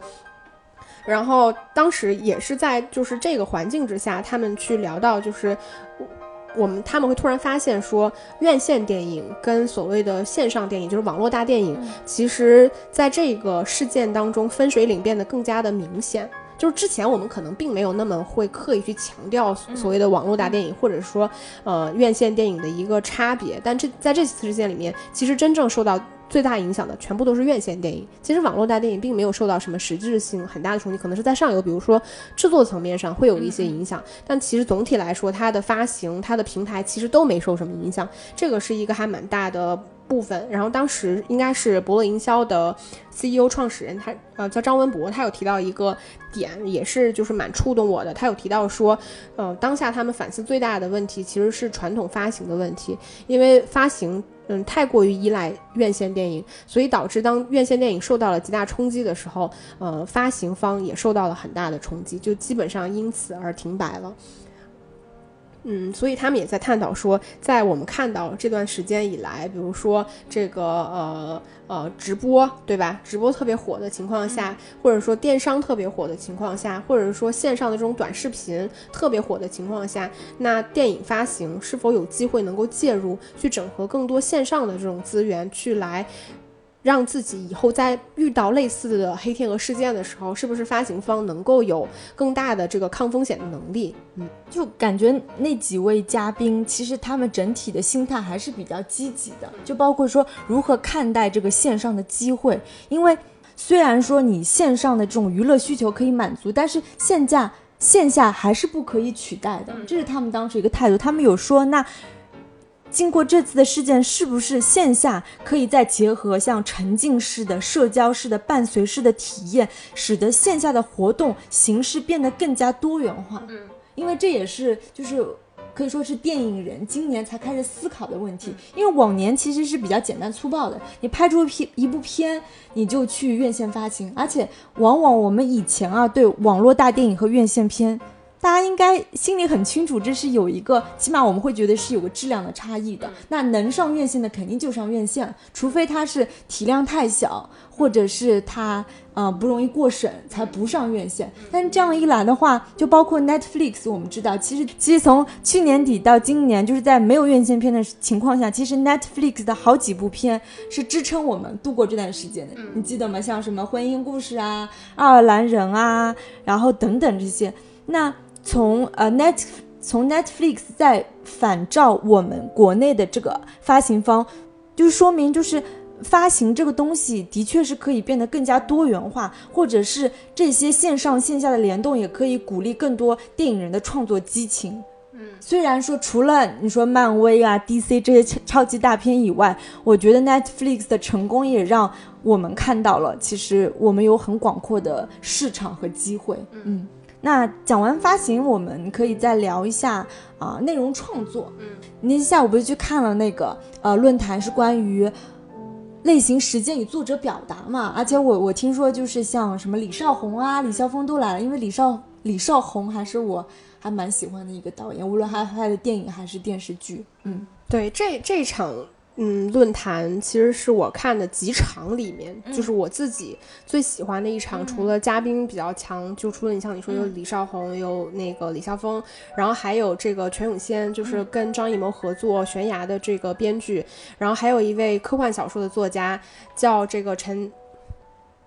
然后当时也是在就是这个环境之下，他们去聊到就是我们他们会突然发现说，院线电影跟所谓的线上电影，就是网络大电影，其实在这个事件当中分水岭变得更加的明显。就是之前我们可能并没有那么会刻意去强调所谓的网络大电影，或者说呃院线电影的一个差别，但这在这次事件里面，其实真正受到最大影响的全部都是院线电影。其实网络大电影并没有受到什么实质性很大的冲击，可能是在上游，比如说制作层面上会有一些影响，但其实总体来说，它的发行、它的平台其实都没受什么影响，这个是一个还蛮大的部分。然后当时应该是博乐营销的 CEO 创始人，他呃叫张文博，他有提到一个点，也是就是蛮触动我的。他有提到说，呃，当下他们反思最大的问题其实是传统发行的问题，因为发行。嗯，太过于依赖院线电影，所以导致当院线电影受到了极大冲击的时候，呃，发行方也受到了很大的冲击，就基本上因此而停摆了。嗯，所以他们也在探讨说，在我们看到这段时间以来，比如说这个呃呃直播，对吧？直播特别火的情况下，或者说电商特别火的情况下，或者说线上的这种短视频特别火的情况下，那电影发行是否有机会能够介入，去整合更多线上的这种资源，去来。让自己以后在遇到类似的黑天鹅事件的时候，是不是发行方能够有更大的这个抗风险的能力？嗯，就感觉那几位嘉宾，其实他们整体的心态还是比较积极的，就包括说如何看待这个线上的机会。因为虽然说你线上的这种娱乐需求可以满足，但是线下线下还是不可以取代的，这是他们当时一个态度。他们有说那。经过这次的事件，是不是线下可以再结合像沉浸式的、社交式的、伴随式的体验，使得线下的活动形式变得更加多元化？嗯，因为这也是就是可以说是电影人今年才开始思考的问题。因为往年其实是比较简单粗暴的，你拍出一片一部片，你就去院线发行，而且往往我们以前啊对网络大电影和院线片。大家应该心里很清楚，这是有一个，起码我们会觉得是有个质量的差异的。那能上院线的肯定就上院线，除非它是体量太小，或者是它呃不容易过审才不上院线。但这样一来的话，就包括 Netflix，我们知道，其实其实从去年底到今年，就是在没有院线片的情况下，其实 Netflix 的好几部片是支撑我们度过这段时间的。你记得吗？像什么婚姻故事啊、爱尔兰人啊，然后等等这些，那。从呃 Net 从 Netflix 在反照我们国内的这个发行方，就说明就是发行这个东西的确是可以变得更加多元化，或者是这些线上线下的联动也可以鼓励更多电影人的创作激情。嗯，虽然说除了你说漫威啊 DC 这些超级大片以外，我觉得 Netflix 的成功也让我们看到了，其实我们有很广阔的市场和机会。嗯。那讲完发行，我们可以再聊一下啊内容创作。嗯，那天下午不是去看了那个呃论坛，是关于类型实践与作者表达嘛？而且我我听说就是像什么李少红啊、李霄峰都来了，因为李少李少红还是我还蛮喜欢的一个导演，无论他拍的电影还是电视剧。嗯，对，这这场。嗯，论坛其实是我看的几场里面，就是我自己最喜欢的一场。除了嘉宾比较强，就除了你像你说有李少红，有那个李霄峰，然后还有这个全永先，就是跟张艺谋合作《悬崖》的这个编剧，然后还有一位科幻小说的作家叫这个陈，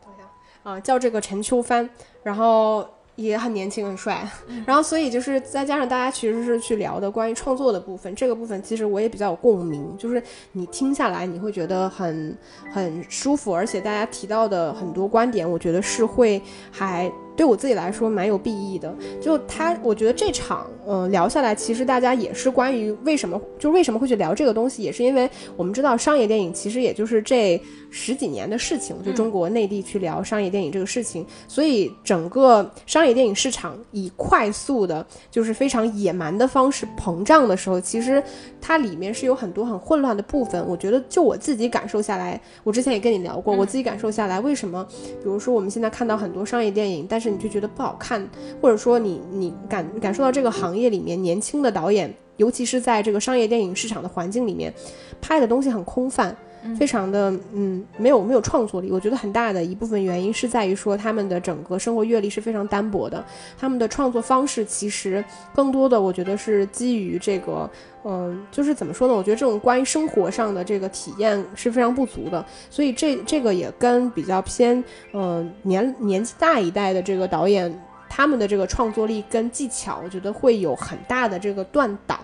等一下啊，叫这个陈秋帆，然后。也很年轻，很帅，然后所以就是再加上大家其实是去聊的关于创作的部分，这个部分其实我也比较有共鸣，就是你听下来你会觉得很很舒服，而且大家提到的很多观点，我觉得是会还对我自己来说蛮有裨益的。就他，我觉得这场嗯聊下来，其实大家也是关于为什么，就为什么会去聊这个东西，也是因为我们知道商业电影其实也就是这十几年的事情，就中国内地去聊商业电影这个事情，所以整个商业电影市场以快速的，就是非常野蛮的方式膨胀的时候，其实它里面是有很多很混乱的部分。我觉得就我自己感受下来，我之前也跟你聊过，我自己感受下来，为什么，比如说我们现在看到很多商业电影，但是你就觉得不好看，或者说你你感感受到这个行业里面年轻的导演，尤其是在这个商业电影市场的环境里面，拍的东西很空泛。非常的嗯，没有没有创作力。我觉得很大的一部分原因是在于说他们的整个生活阅历是非常单薄的，他们的创作方式其实更多的我觉得是基于这个，嗯，就是怎么说呢？我觉得这种关于生活上的这个体验是非常不足的。所以这这个也跟比较偏嗯年年纪大一代的这个导演他们的这个创作力跟技巧，我觉得会有很大的这个断档。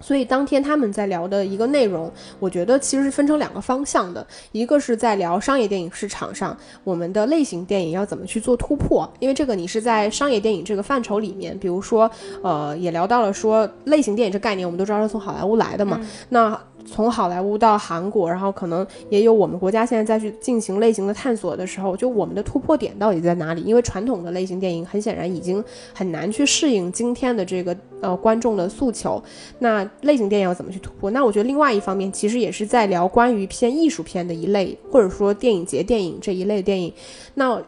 所以当天他们在聊的一个内容，我觉得其实是分成两个方向的，一个是在聊商业电影市场上我们的类型电影要怎么去做突破，因为这个你是在商业电影这个范畴里面，比如说，呃，也聊到了说类型电影这概念，我们都知道是从好莱坞来的嘛，那。从好莱坞到韩国，然后可能也有我们国家现在再去进行类型的探索的时候，就我们的突破点到底在哪里？因为传统的类型电影很显然已经很难去适应今天的这个呃观众的诉求。那类型电影要怎么去突破？那我觉得另外一方面其实也是在聊关于偏艺术片的一类，或者说电影节电影这一类电影。那。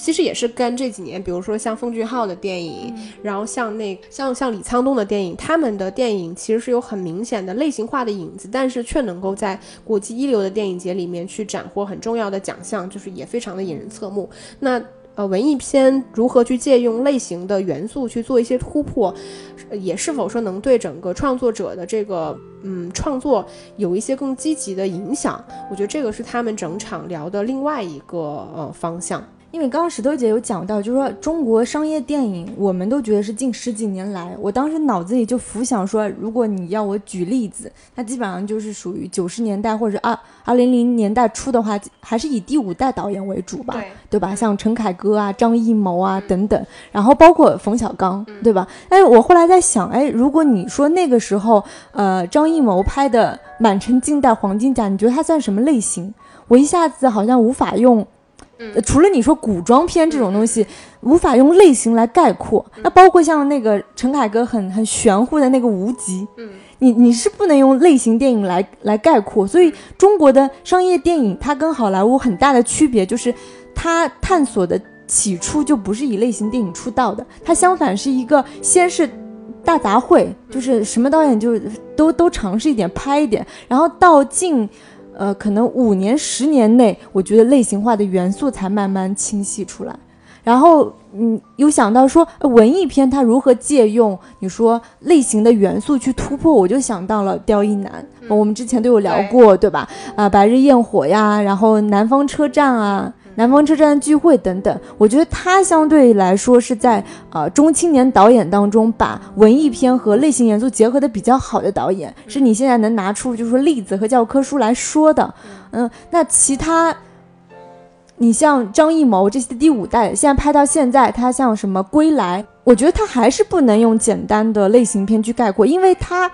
其实也是跟这几年，比如说像奉俊昊的电影，然后像那像像李沧东的电影，他们的电影其实是有很明显的类型化的影子，但是却能够在国际一流的电影节里面去斩获很重要的奖项，就是也非常的引人侧目。那呃，文艺片如何去借用类型的元素去做一些突破，也是否说能对整个创作者的这个嗯创作有一些更积极的影响？我觉得这个是他们整场聊的另外一个呃方向。因为刚刚石头姐有讲到，就是说中国商业电影，我们都觉得是近十几年来，我当时脑子里就浮想说，如果你要我举例子，那基本上就是属于九十年代或者二二零零年代初的话，还是以第五代导演为主吧，对对吧？像陈凯歌啊、张艺谋啊等等，然后包括冯小刚，对吧？哎，我后来在想，哎，如果你说那个时候，呃，张艺谋拍的《满城尽带黄金甲》，你觉得它算什么类型？我一下子好像无法用。除了你说古装片这种东西，无法用类型来概括。那包括像那个陈凯歌很很玄乎的那个无极，嗯，你你是不能用类型电影来来概括。所以中国的商业电影它跟好莱坞很大的区别就是，它探索的起初就不是以类型电影出道的，它相反是一个先是大杂烩，就是什么导演就都都尝试一点拍一点，然后到近。呃，可能五年、十年内，我觉得类型化的元素才慢慢清晰出来。然后，嗯，有想到说文艺片它如何借用你说类型的元素去突破，我就想到了刁亦男，我们之前都有聊过，对吧？啊，白日焰火呀，然后南方车站啊。南方车站聚会等等，我觉得他相对来说是在呃中青年导演当中把文艺片和类型元素结合的比较好的导演，是你现在能拿出就是说例子和教科书来说的。嗯，那其他，你像张艺谋这些第五代，现在拍到现在，他像什么归来，我觉得他还是不能用简单的类型片去概括，因为他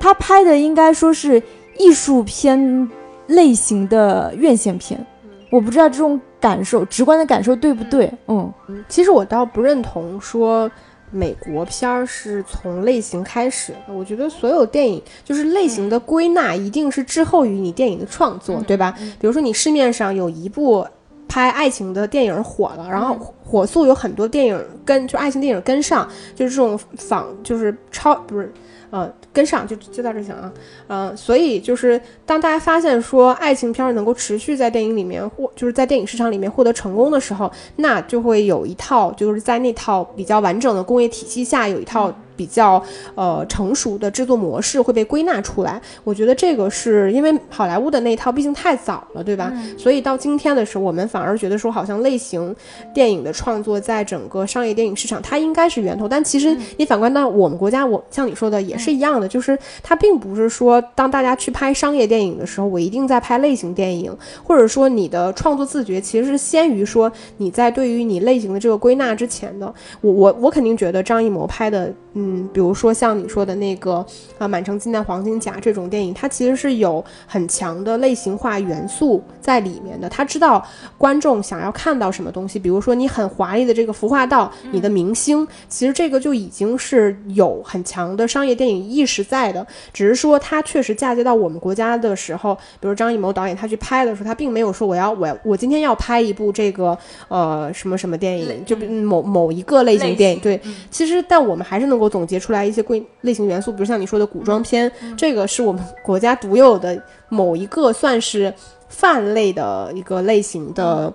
他拍的应该说是艺术片类型的院线片。我不知道这种感受，直观的感受对不对？嗯嗯，其实我倒不认同说美国片儿是从类型开始的。我觉得所有电影就是类型的归纳，一定是滞后于你电影的创作，对吧？比如说你市面上有一部拍爱情的电影火了，然后火速有很多电影跟就爱情电影跟上，就是这种仿就是超不是。呃，跟上就就到这行啊，呃，所以就是当大家发现说爱情片能够持续在电影里面获就是在电影市场里面获得成功的时候，那就会有一套就是在那套比较完整的工业体系下有一套。比较呃成熟的制作模式会被归纳出来，我觉得这个是因为好莱坞的那一套毕竟太早了，对吧？所以到今天的时候，我们反而觉得说好像类型电影的创作在整个商业电影市场它应该是源头，但其实你反观到我们国家，我像你说的也是一样的，就是它并不是说当大家去拍商业电影的时候，我一定在拍类型电影，或者说你的创作自觉其实是先于说你在对于你类型的这个归纳之前的。我我我肯定觉得张艺谋拍的，嗯，比如说像你说的那个啊《满城尽带黄金甲》这种电影，它其实是有很强的类型化元素在里面的。他知道观众想要看到什么东西，比如说你很华丽的这个服化道，你的明星，其实这个就已经是有很强的商业电影意识在的。只是说它确实嫁接到我们国家的时候，比如张艺谋导演他去拍的时候，他并没有说我要我要我今天要拍一部这个呃什么什么电影，就某某一个类型电影。对，其实但我们还是能够总结出来一些贵类型元素，比如像你说的古装片，这个是我们国家独有的某一个算是泛类的一个类型的。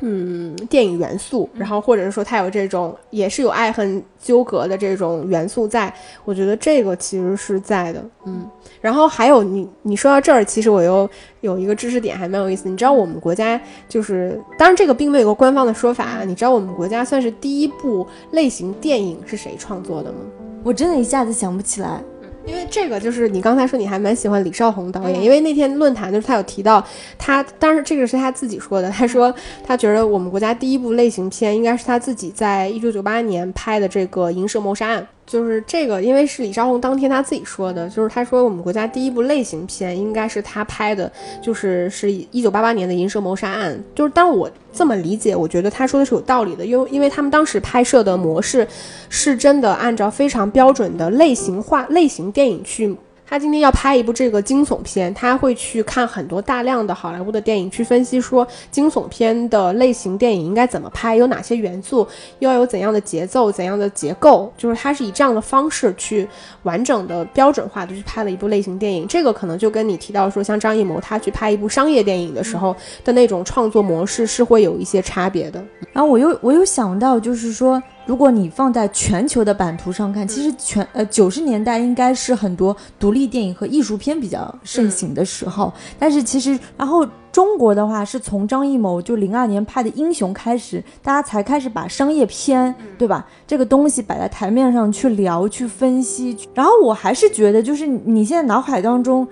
嗯，电影元素，然后或者是说它有这种也是有爱恨纠葛的这种元素在，我觉得这个其实是在的。嗯，然后还有你你说到这儿，其实我又有一个知识点还蛮有意思。你知道我们国家就是，当然这个并没有个官方的说法。你知道我们国家算是第一部类型电影是谁创作的吗？我真的一下子想不起来。因为这个就是你刚才说你还蛮喜欢李少红导演，因为那天论坛就是他有提到他，当时这个是他自己说的，他说他觉得我们国家第一部类型片应该是他自己在一九九八年拍的这个《银蛇谋杀案》。就是这个，因为是李少红当天他自己说的，就是他说我们国家第一部类型片应该是他拍的，就是是一九八八年的《银蛇谋杀案》。就是当我这么理解，我觉得他说的是有道理的，因为因为他们当时拍摄的模式是真的按照非常标准的类型化类型电影去。他今天要拍一部这个惊悚片，他会去看很多大量的好莱坞的电影，去分析说惊悚片的类型电影应该怎么拍，有哪些元素，又要有怎样的节奏、怎样的结构，就是他是以这样的方式去完整的标准化的去拍了一部类型电影。这个可能就跟你提到说，像张艺谋他去拍一部商业电影的时候的那种创作模式是会有一些差别的。然后我又我又想到，就是说。如果你放在全球的版图上看，其实全呃九十年代应该是很多独立电影和艺术片比较盛行的时候。但是其实，然后中国的话是从张艺谋就零二年拍的《英雄》开始，大家才开始把商业片，对吧？这个东西摆在台面上去聊、去分析。然后我还是觉得，就是你现在脑海当中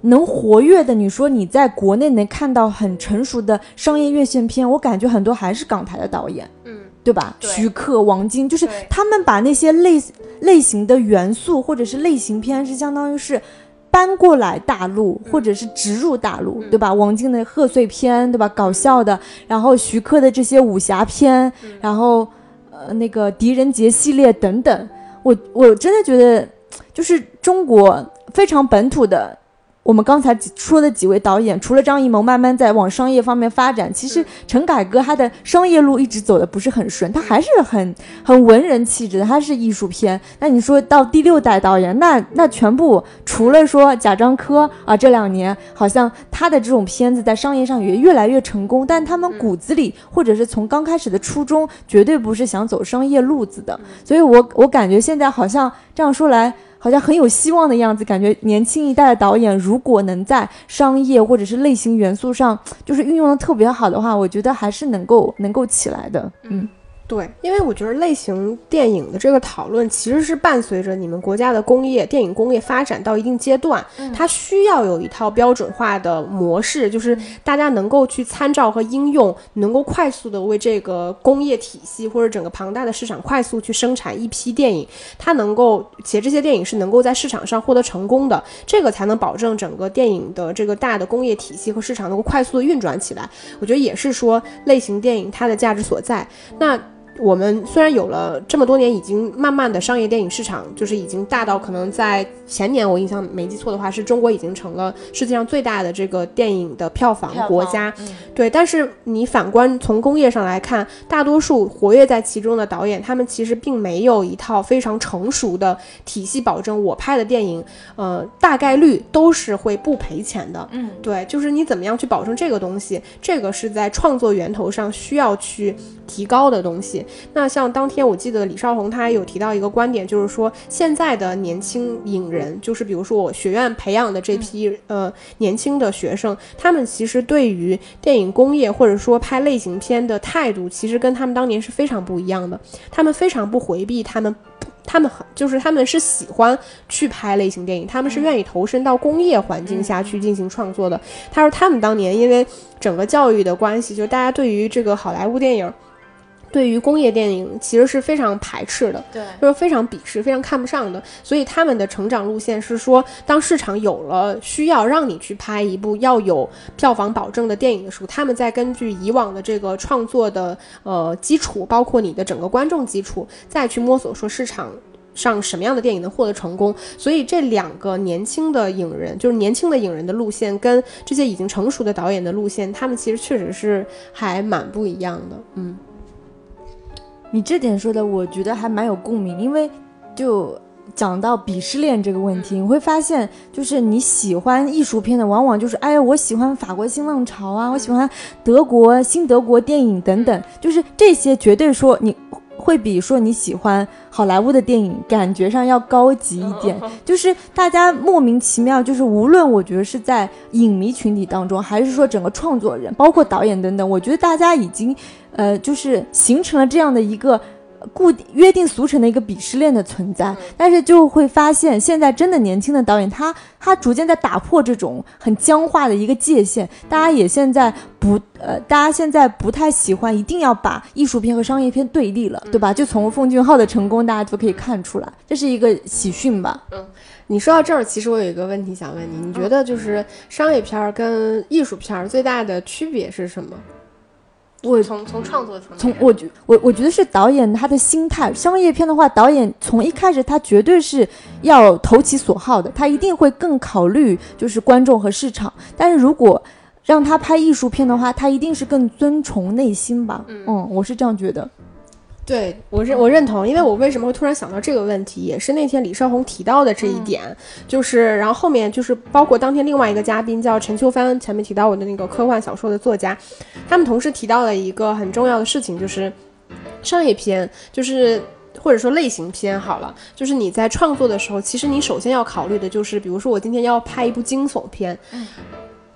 能活跃的，你说你在国内能看到很成熟的商业院线片，我感觉很多还是港台的导演。对吧？徐克、王晶，就是他们把那些类类型的元素或者是类型片，是相当于是搬过来大陆，或者是植入大陆，对吧？王晶的贺岁片，对吧？搞笑的，然后徐克的这些武侠片，然后呃那个狄仁杰系列等等，我我真的觉得，就是中国非常本土的。我们刚才说的几位导演，除了张艺谋慢慢在往商业方面发展，其实陈凯歌他的商业路一直走的不是很顺，他还是很很文人气质的，他是艺术片。那你说到第六代导演，那那全部除了说贾樟柯啊，这两年好像他的这种片子在商业上也越来越成功，但他们骨子里或者是从刚开始的初衷，绝对不是想走商业路子的。所以我我感觉现在好像这样说来。好像很有希望的样子，感觉年轻一代的导演如果能在商业或者是类型元素上，就是运用的特别好的话，我觉得还是能够能够起来的，嗯。对，因为我觉得类型电影的这个讨论其实是伴随着你们国家的工业电影工业发展到一定阶段，它需要有一套标准化的模式，就是大家能够去参照和应用，能够快速的为这个工业体系或者整个庞大的市场快速去生产一批电影，它能够且这些电影是能够在市场上获得成功的，这个才能保证整个电影的这个大的工业体系和市场能够快速的运转起来。我觉得也是说类型电影它的价值所在。那。我们虽然有了这么多年，已经慢慢的商业电影市场就是已经大到可能在前年我印象没记错的话，是中国已经成了世界上最大的这个电影的票房国家。对，但是你反观从工业上来看，大多数活跃在其中的导演，他们其实并没有一套非常成熟的体系，保证我拍的电影，呃，大概率都是会不赔钱的。嗯，对，就是你怎么样去保证这个东西，这个是在创作源头上需要去提高的东西。那像当天我记得李少红他有提到一个观点，就是说现在的年轻影人，就是比如说我学院培养的这批呃年轻的学生，他们其实对于电影工业或者说拍类型片的态度，其实跟他们当年是非常不一样的。他们非常不回避他们。他们很就是他们是喜欢去拍类型电影，他们是愿意投身到工业环境下去进行创作的。他说他们当年因为整个教育的关系，就大家对于这个好莱坞电影。对于工业电影其实是非常排斥的，对，就是非常鄙视、非常看不上的。所以他们的成长路线是说，当市场有了需要让你去拍一部要有票房保证的电影的时候，他们再根据以往的这个创作的呃基础，包括你的整个观众基础，再去摸索说市场上什么样的电影能获得成功。所以这两个年轻的影人，就是年轻的影人的路线，跟这些已经成熟的导演的路线，他们其实确实是还蛮不一样的。嗯。你这点说的，我觉得还蛮有共鸣，因为就讲到鄙视链这个问题，你会发现，就是你喜欢艺术片的，往往就是，哎呀，我喜欢法国新浪潮啊，我喜欢德国新德国电影等等，就是这些绝对说你会比说你喜欢好莱坞的电影感觉上要高级一点，就是大家莫名其妙，就是无论我觉得是在影迷群体当中，还是说整个创作人，包括导演等等，我觉得大家已经。呃，就是形成了这样的一个固定约定俗成的一个鄙视链的存在，但是就会发现，现在真的年轻的导演，他他逐渐在打破这种很僵化的一个界限。大家也现在不呃，大家现在不太喜欢一定要把艺术片和商业片对立了，对吧？就从奉俊昊的成功，大家都可以看出来，这是一个喜讯吧？嗯，你说到这儿，其实我有一个问题想问你，你觉得就是商业片儿跟艺术片儿最大的区别是什么？我从从创作层，从我觉我我觉得是导演他的心态。商业片的话，导演从一开始他绝对是要投其所好的，他一定会更考虑就是观众和市场。但是如果让他拍艺术片的话，他一定是更遵从内心吧。嗯，我是这样觉得。对我认我认同，因为我为什么会突然想到这个问题，也是那天李少红提到的这一点，就是然后后面就是包括当天另外一个嘉宾叫陈秋帆，前面提到我的那个科幻小说的作家，他们同时提到了一个很重要的事情，就是商业片，就是或者说类型片好了，就是你在创作的时候，其实你首先要考虑的就是，比如说我今天要拍一部惊悚片。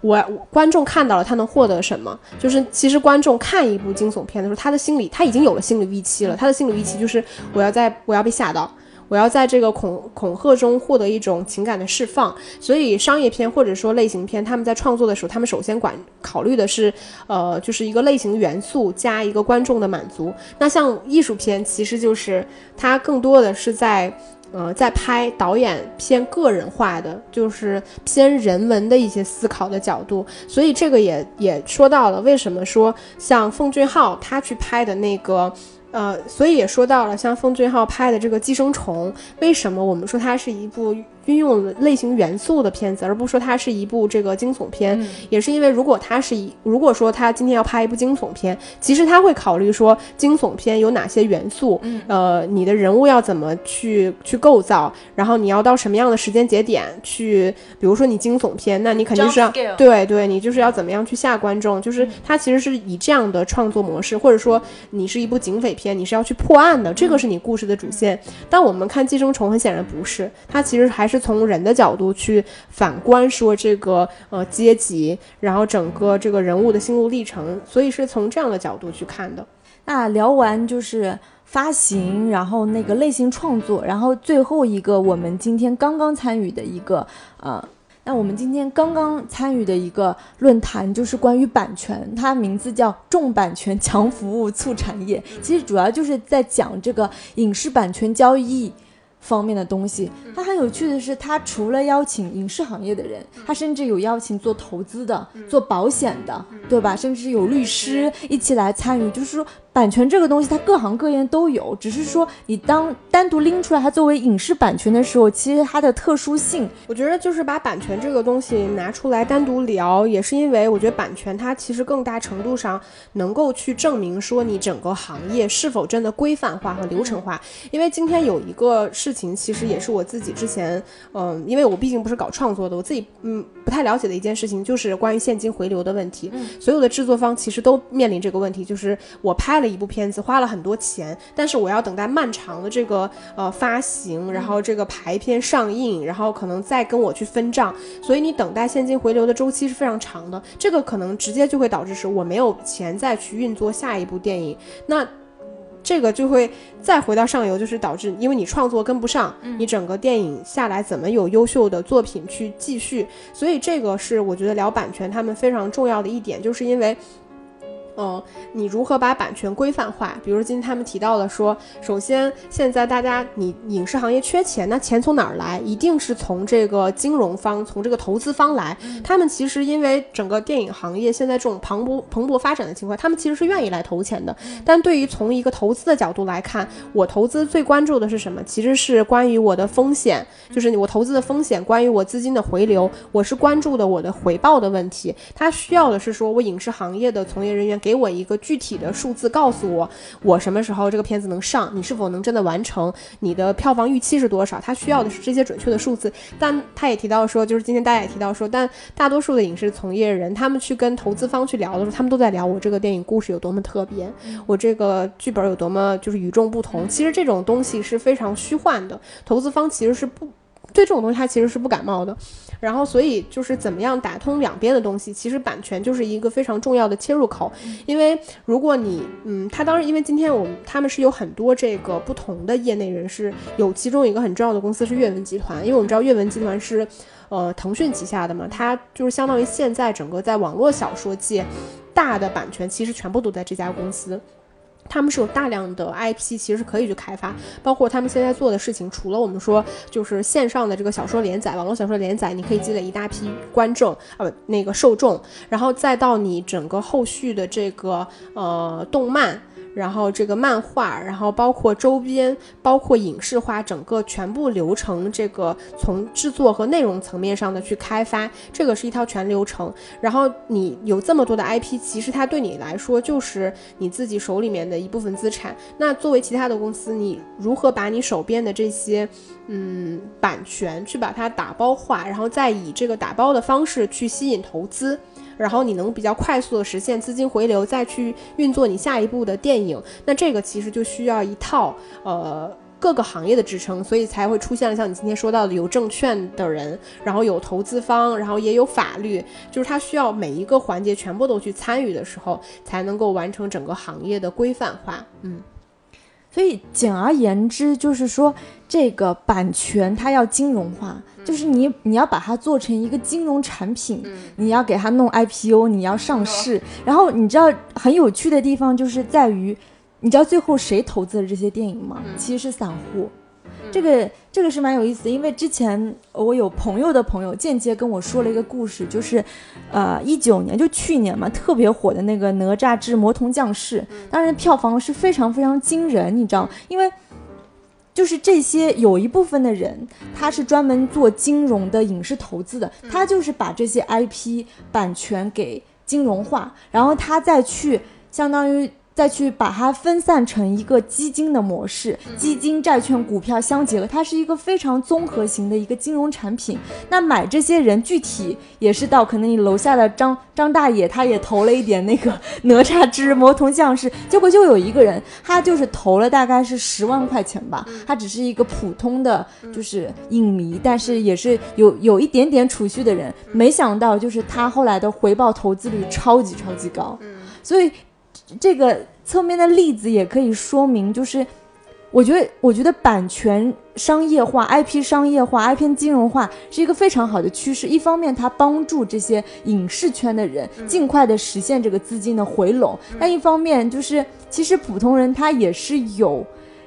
我观众看到了，他能获得什么？就是其实观众看一部惊悚片的时候，他的心理他已经有了心理预期了。他的心理预期就是我要在我要被吓到，我要在这个恐恐吓中获得一种情感的释放。所以商业片或者说类型片，他们在创作的时候，他们首先管考虑的是，呃，就是一个类型元素加一个观众的满足。那像艺术片，其实就是它更多的是在。呃，在拍导演偏个人化的，就是偏人文的一些思考的角度，所以这个也也说到了为什么说像奉俊昊他去拍的那个，呃，所以也说到了像奉俊昊拍的这个《寄生虫》，为什么我们说它是一部。运用类型元素的片子，而不是说它是一部这个惊悚片，也是因为如果它是一，如果说他今天要拍一部惊悚片，其实他会考虑说惊悚片有哪些元素，呃，你的人物要怎么去去构造，然后你要到什么样的时间节点去，比如说你惊悚片，那你肯定是要对对，你就是要怎么样去吓观众，就是它其实是以这样的创作模式，或者说你是一部警匪片，你是要去破案的，这个是你故事的主线。但我们看寄生虫，很显然不是，它其实还是。是从人的角度去反观说这个呃阶级，然后整个这个人物的心路历程，所以是从这样的角度去看的。那聊完就是发行，然后那个类型创作，然后最后一个我们今天刚刚参与的一个呃，那我们今天刚刚参与的一个论坛就是关于版权，它名字叫“重版权强服务促产业”，其实主要就是在讲这个影视版权交易。方面的东西，它很有趣的是，它除了邀请影视行业的人，它甚至有邀请做投资的、做保险的，对吧？甚至有律师一起来参与，就是说。版权这个东西，它各行各业都有，只是说你当单独拎出来它作为影视版权的时候，其实它的特殊性，我觉得就是把版权这个东西拿出来单独聊，也是因为我觉得版权它其实更大程度上能够去证明说你整个行业是否真的规范化和流程化。因为今天有一个事情，其实也是我自己之前，嗯，因为我毕竟不是搞创作的，我自己嗯不太了解的一件事情，就是关于现金回流的问题。嗯，所有的制作方其实都面临这个问题，就是我拍了。一部片子花了很多钱，但是我要等待漫长的这个呃发行，然后这个排片上映，然后可能再跟我去分账，所以你等待现金回流的周期是非常长的。这个可能直接就会导致是我没有钱再去运作下一部电影。那这个就会再回到上游，就是导致因为你创作跟不上，你整个电影下来怎么有优秀的作品去继续？所以这个是我觉得聊版权他们非常重要的一点，就是因为。嗯，你如何把版权规范化？比如今天他们提到了说，首先现在大家你影视行业缺钱，那钱从哪儿来？一定是从这个金融方、从这个投资方来。他们其实因为整个电影行业现在这种蓬勃蓬勃发展的情况，他们其实是愿意来投钱的。但对于从一个投资的角度来看，我投资最关注的是什么？其实是关于我的风险，就是我投资的风险，关于我资金的回流，我是关注的我的回报的问题。他需要的是说我影视行业的从业人员。给我一个具体的数字，告诉我我什么时候这个片子能上，你是否能真的完成，你的票房预期是多少？他需要的是这些准确的数字。但他也提到说，就是今天大家也提到说，但大多数的影视从业人，他们去跟投资方去聊的时候，他们都在聊我这个电影故事有多么特别，我这个剧本有多么就是与众不同。其实这种东西是非常虚幻的，投资方其实是不。对这种东西，他其实是不感冒的。然后，所以就是怎么样打通两边的东西，其实版权就是一个非常重要的切入口。因为如果你，嗯，他当时因为今天我们他们是有很多这个不同的业内人士，有其中一个很重要的公司是阅文集团，因为我们知道阅文集团是，呃，腾讯旗下的嘛，它就是相当于现在整个在网络小说界大的版权，其实全部都在这家公司。他们是有大量的 IP，其实可以去开发，包括他们现在做的事情，除了我们说就是线上的这个小说连载、网络小说连载，你可以积累一大批观众，呃，那个受众，然后再到你整个后续的这个呃动漫。然后这个漫画，然后包括周边，包括影视化，整个全部流程，这个从制作和内容层面上的去开发，这个是一套全流程。然后你有这么多的 IP，其实它对你来说就是你自己手里面的一部分资产。那作为其他的公司，你如何把你手边的这些嗯版权去把它打包化，然后再以这个打包的方式去吸引投资？然后你能比较快速的实现资金回流，再去运作你下一步的电影，那这个其实就需要一套呃各个行业的支撑，所以才会出现了像你今天说到的有证券的人，然后有投资方，然后也有法律，就是它需要每一个环节全部都去参与的时候，才能够完成整个行业的规范化。嗯。所以简而言之，就是说这个版权它要金融化，就是你你要把它做成一个金融产品，你要给它弄 IPO，你要上市。然后你知道很有趣的地方就是在于，你知道最后谁投资了这些电影吗？其实是散户。这个这个是蛮有意思的，因为之前我有朋友的朋友间接跟我说了一个故事，就是，呃，一九年就去年嘛，特别火的那个《哪吒之魔童降世》，当然票房是非常非常惊人，你知道，因为就是这些有一部分的人，他是专门做金融的影视投资的，他就是把这些 IP 版权给金融化，然后他再去相当于。再去把它分散成一个基金的模式，基金、债券、股票相结合，它是一个非常综合型的一个金融产品。那买这些人具体也是到可能你楼下的张张大爷，他也投了一点那个哪吒之魔童降世，结果就有一个人，他就是投了大概是十万块钱吧，他只是一个普通的就是影迷，但是也是有有一点点储蓄的人，没想到就是他后来的回报投资率超级超级高，所以。这个侧面的例子也可以说明，就是我觉得，我觉得版权商业化、IP 商业化、IP 金融化是一个非常好的趋势。一方面，它帮助这些影视圈的人尽快的实现这个资金的回笼；但一方面，就是其实普通人他也是有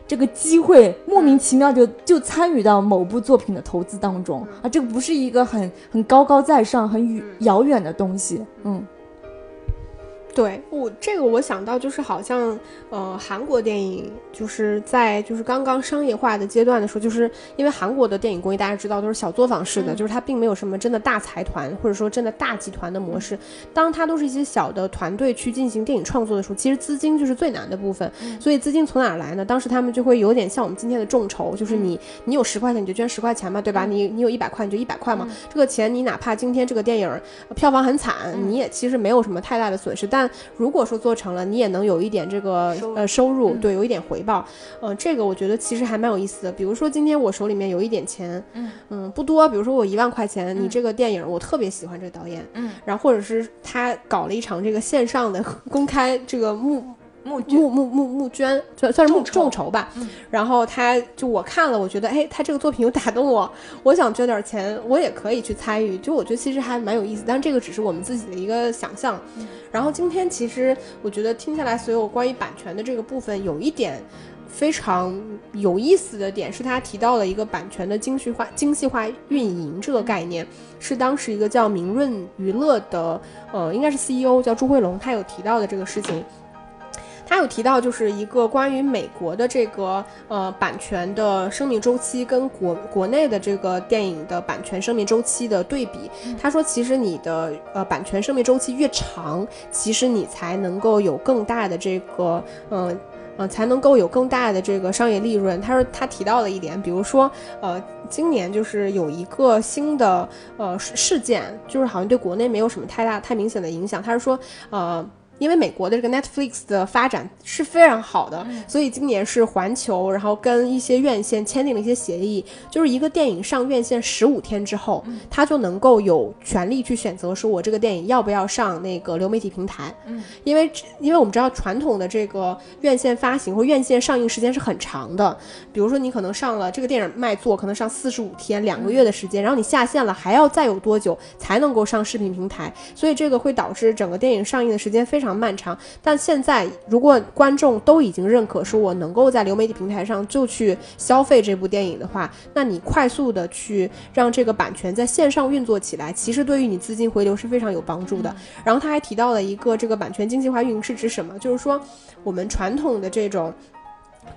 这个机会莫名其妙就就参与到某部作品的投资当中啊，这个不是一个很很高高在上、很遥远的东西，嗯。对我这个我想到就是好像呃韩国电影就是在就是刚刚商业化的阶段的时候，就是因为韩国的电影工业大家知道都是小作坊式的，就是它并没有什么真的大财团或者说真的大集团的模式。当它都是一些小的团队去进行电影创作的时候，其实资金就是最难的部分。所以资金从哪儿来呢？当时他们就会有点像我们今天的众筹，就是你你有十块钱你就捐十块钱嘛，对吧？你你有一百块你就一百块嘛。这个钱你哪怕今天这个电影票房很惨，你也其实没有什么太大的损失，但如果说做成了，你也能有一点这个呃收入，对，有一点回报，嗯，这个我觉得其实还蛮有意思的。比如说今天我手里面有一点钱，嗯。嗯，不多，比如说我一万块钱，你这个电影我特别喜欢这个导演，嗯，然后或者是他搞了一场这个线上的 公开这个幕。募募募募募捐，算算是募众筹吧。然后他就我看了，我觉得哎，他这个作品有打动我，我想捐点钱，我也可以去参与。就我觉得其实还蛮有意思，但这个只是我们自己的一个想象。然后今天其实我觉得听下来，所有关于版权的这个部分，有一点。非常有意思的点是他提到了一个版权的精细化、精细化运营这个概念，是当时一个叫明润娱乐的，呃，应该是 CEO 叫朱慧龙，他有提到的这个事情。他有提到，就是一个关于美国的这个呃版权的生命周期跟国国内的这个电影的版权生命周期的对比。他说，其实你的呃版权生命周期越长，其实你才能够有更大的这个嗯。呃，才能够有更大的这个商业利润。他说他提到了一点，比如说，呃，今年就是有一个新的呃事事件，就是好像对国内没有什么太大太明显的影响。他是说，呃。因为美国的这个 Netflix 的发展是非常好的，所以今年是环球，然后跟一些院线签订了一些协议，就是一个电影上院线十五天之后，它就能够有权利去选择说，我这个电影要不要上那个流媒体平台。嗯，因为因为我们知道传统的这个院线发行或院线上映时间是很长的，比如说你可能上了这个电影卖座，可能上四十五天，两个月的时间，然后你下线了，还要再有多久才能够上视频平台？所以这个会导致整个电影上映的时间非常。非常漫长，但现在如果观众都已经认可说我能够在流媒体平台上就去消费这部电影的话，那你快速的去让这个版权在线上运作起来，其实对于你资金回流是非常有帮助的。然后他还提到了一个这个版权经济化运营是指什么？就是说我们传统的这种。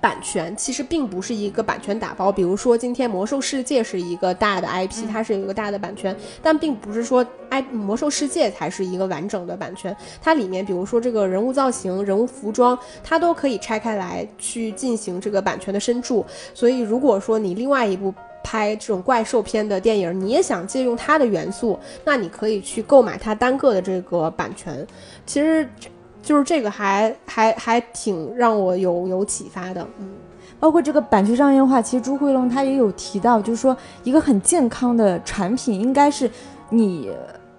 版权其实并不是一个版权打包，比如说今天《魔兽世界》是一个大的 IP，它是有一个大的版权，但并不是说 I《魔兽世界》才是一个完整的版权。它里面，比如说这个人物造型、人物服装，它都可以拆开来去进行这个版权的深注。所以，如果说你另外一部拍这种怪兽片的电影，你也想借用它的元素，那你可以去购买它单个的这个版权。其实。就是这个还还还挺让我有有启发的，嗯，包括这个版权商业化，其实朱慧龙他也有提到，就是说一个很健康的产品应该是你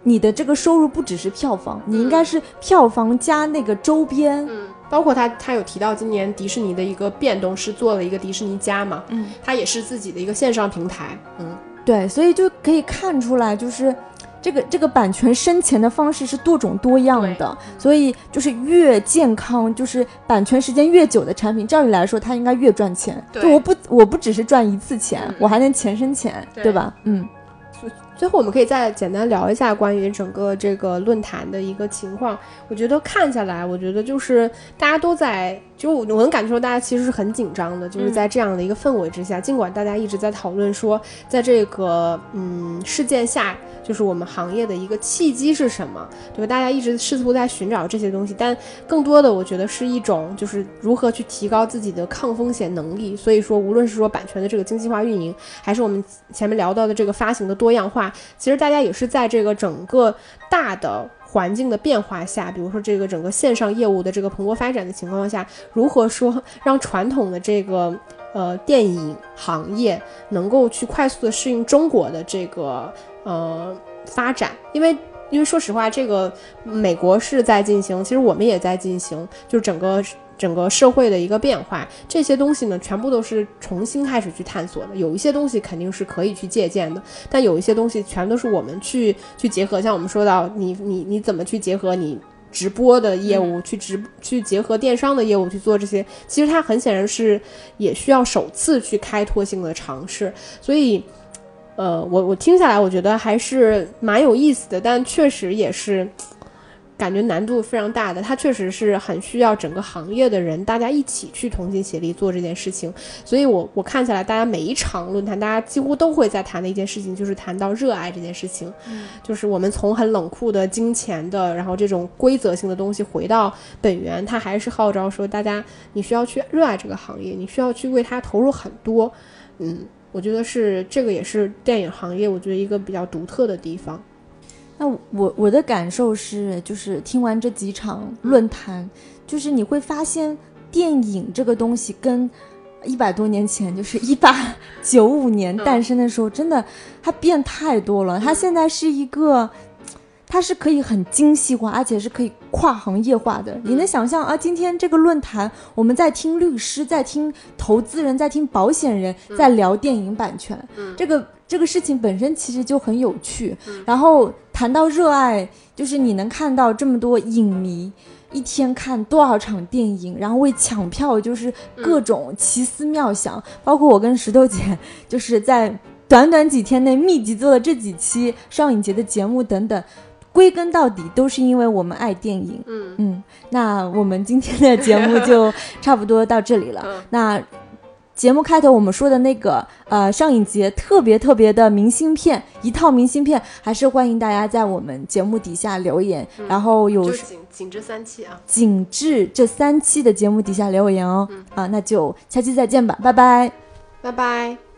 你的这个收入不只是票房，你应该是票房加那个周边，嗯，包括他他有提到今年迪士尼的一个变动是做了一个迪士尼加嘛，嗯，它也是自己的一个线上平台，嗯，对，所以就可以看出来就是。这个这个版权生钱的方式是多种多样的，所以就是越健康，就是版权时间越久的产品，照理来说它应该越赚钱。就我不我不只是赚一次钱，我还能钱生钱，对吧？嗯。最后我们可以再简单聊一下关于整个这个论坛的一个情况。我觉得看下来，我觉得就是大家都在，就我能感受到大家其实是很紧张的，就是在这样的一个氛围之下，尽管大家一直在讨论说，在这个嗯事件下。就是我们行业的一个契机是什么，对吧？大家一直试图在寻找这些东西，但更多的我觉得是一种，就是如何去提高自己的抗风险能力。所以说，无论是说版权的这个精细化运营，还是我们前面聊到的这个发行的多样化，其实大家也是在这个整个大的环境的变化下，比如说这个整个线上业务的这个蓬勃发展的情况下，如何说让传统的这个呃电影行业能够去快速的适应中国的这个。呃，发展，因为因为说实话，这个美国是在进行，其实我们也在进行，就是整个整个社会的一个变化，这些东西呢，全部都是重新开始去探索的。有一些东西肯定是可以去借鉴的，但有一些东西全都是我们去去结合。像我们说到，你你你怎么去结合你直播的业务，去直去结合电商的业务去做这些，其实它很显然是也需要首次去开拓性的尝试，所以。呃，我我听下来，我觉得还是蛮有意思的，但确实也是感觉难度非常大的。它确实是很需要整个行业的人大家一起去同心协力做这件事情。所以，我我看下来，大家每一场论坛，大家几乎都会在谈的一件事情，就是谈到热爱这件事情。嗯，就是我们从很冷酷的金钱的，然后这种规则性的东西回到本源，它还是号召说，大家你需要去热爱这个行业，你需要去为它投入很多。嗯。我觉得是这个，也是电影行业，我觉得一个比较独特的地方。那我我的感受是，就是听完这几场论坛，就是你会发现，电影这个东西跟一百多年前，就是一八 九五年诞生的时候，真的它变太多了。它现在是一个。它是可以很精细化，而且是可以跨行业化的。你能想象啊？今天这个论坛，我们在听律师，在听投资人，在听保险人，在聊电影版权，这个这个事情本身其实就很有趣。然后谈到热爱，就是你能看到这么多影迷。一天看多少场电影，然后为抢票就是各种奇思妙想，包括我跟石头姐就是在短短几天内密集做了这几期上影节的节目等等，归根到底都是因为我们爱电影。嗯嗯，那我们今天的节目就差不多到这里了。那。节目开头我们说的那个呃上影节特别特别的明信片，一套明信片，还是欢迎大家在我们节目底下留言，然后有紧紧致三期啊，紧致这三期的节目底下留言哦，啊，那就下期再见吧，拜拜，拜拜。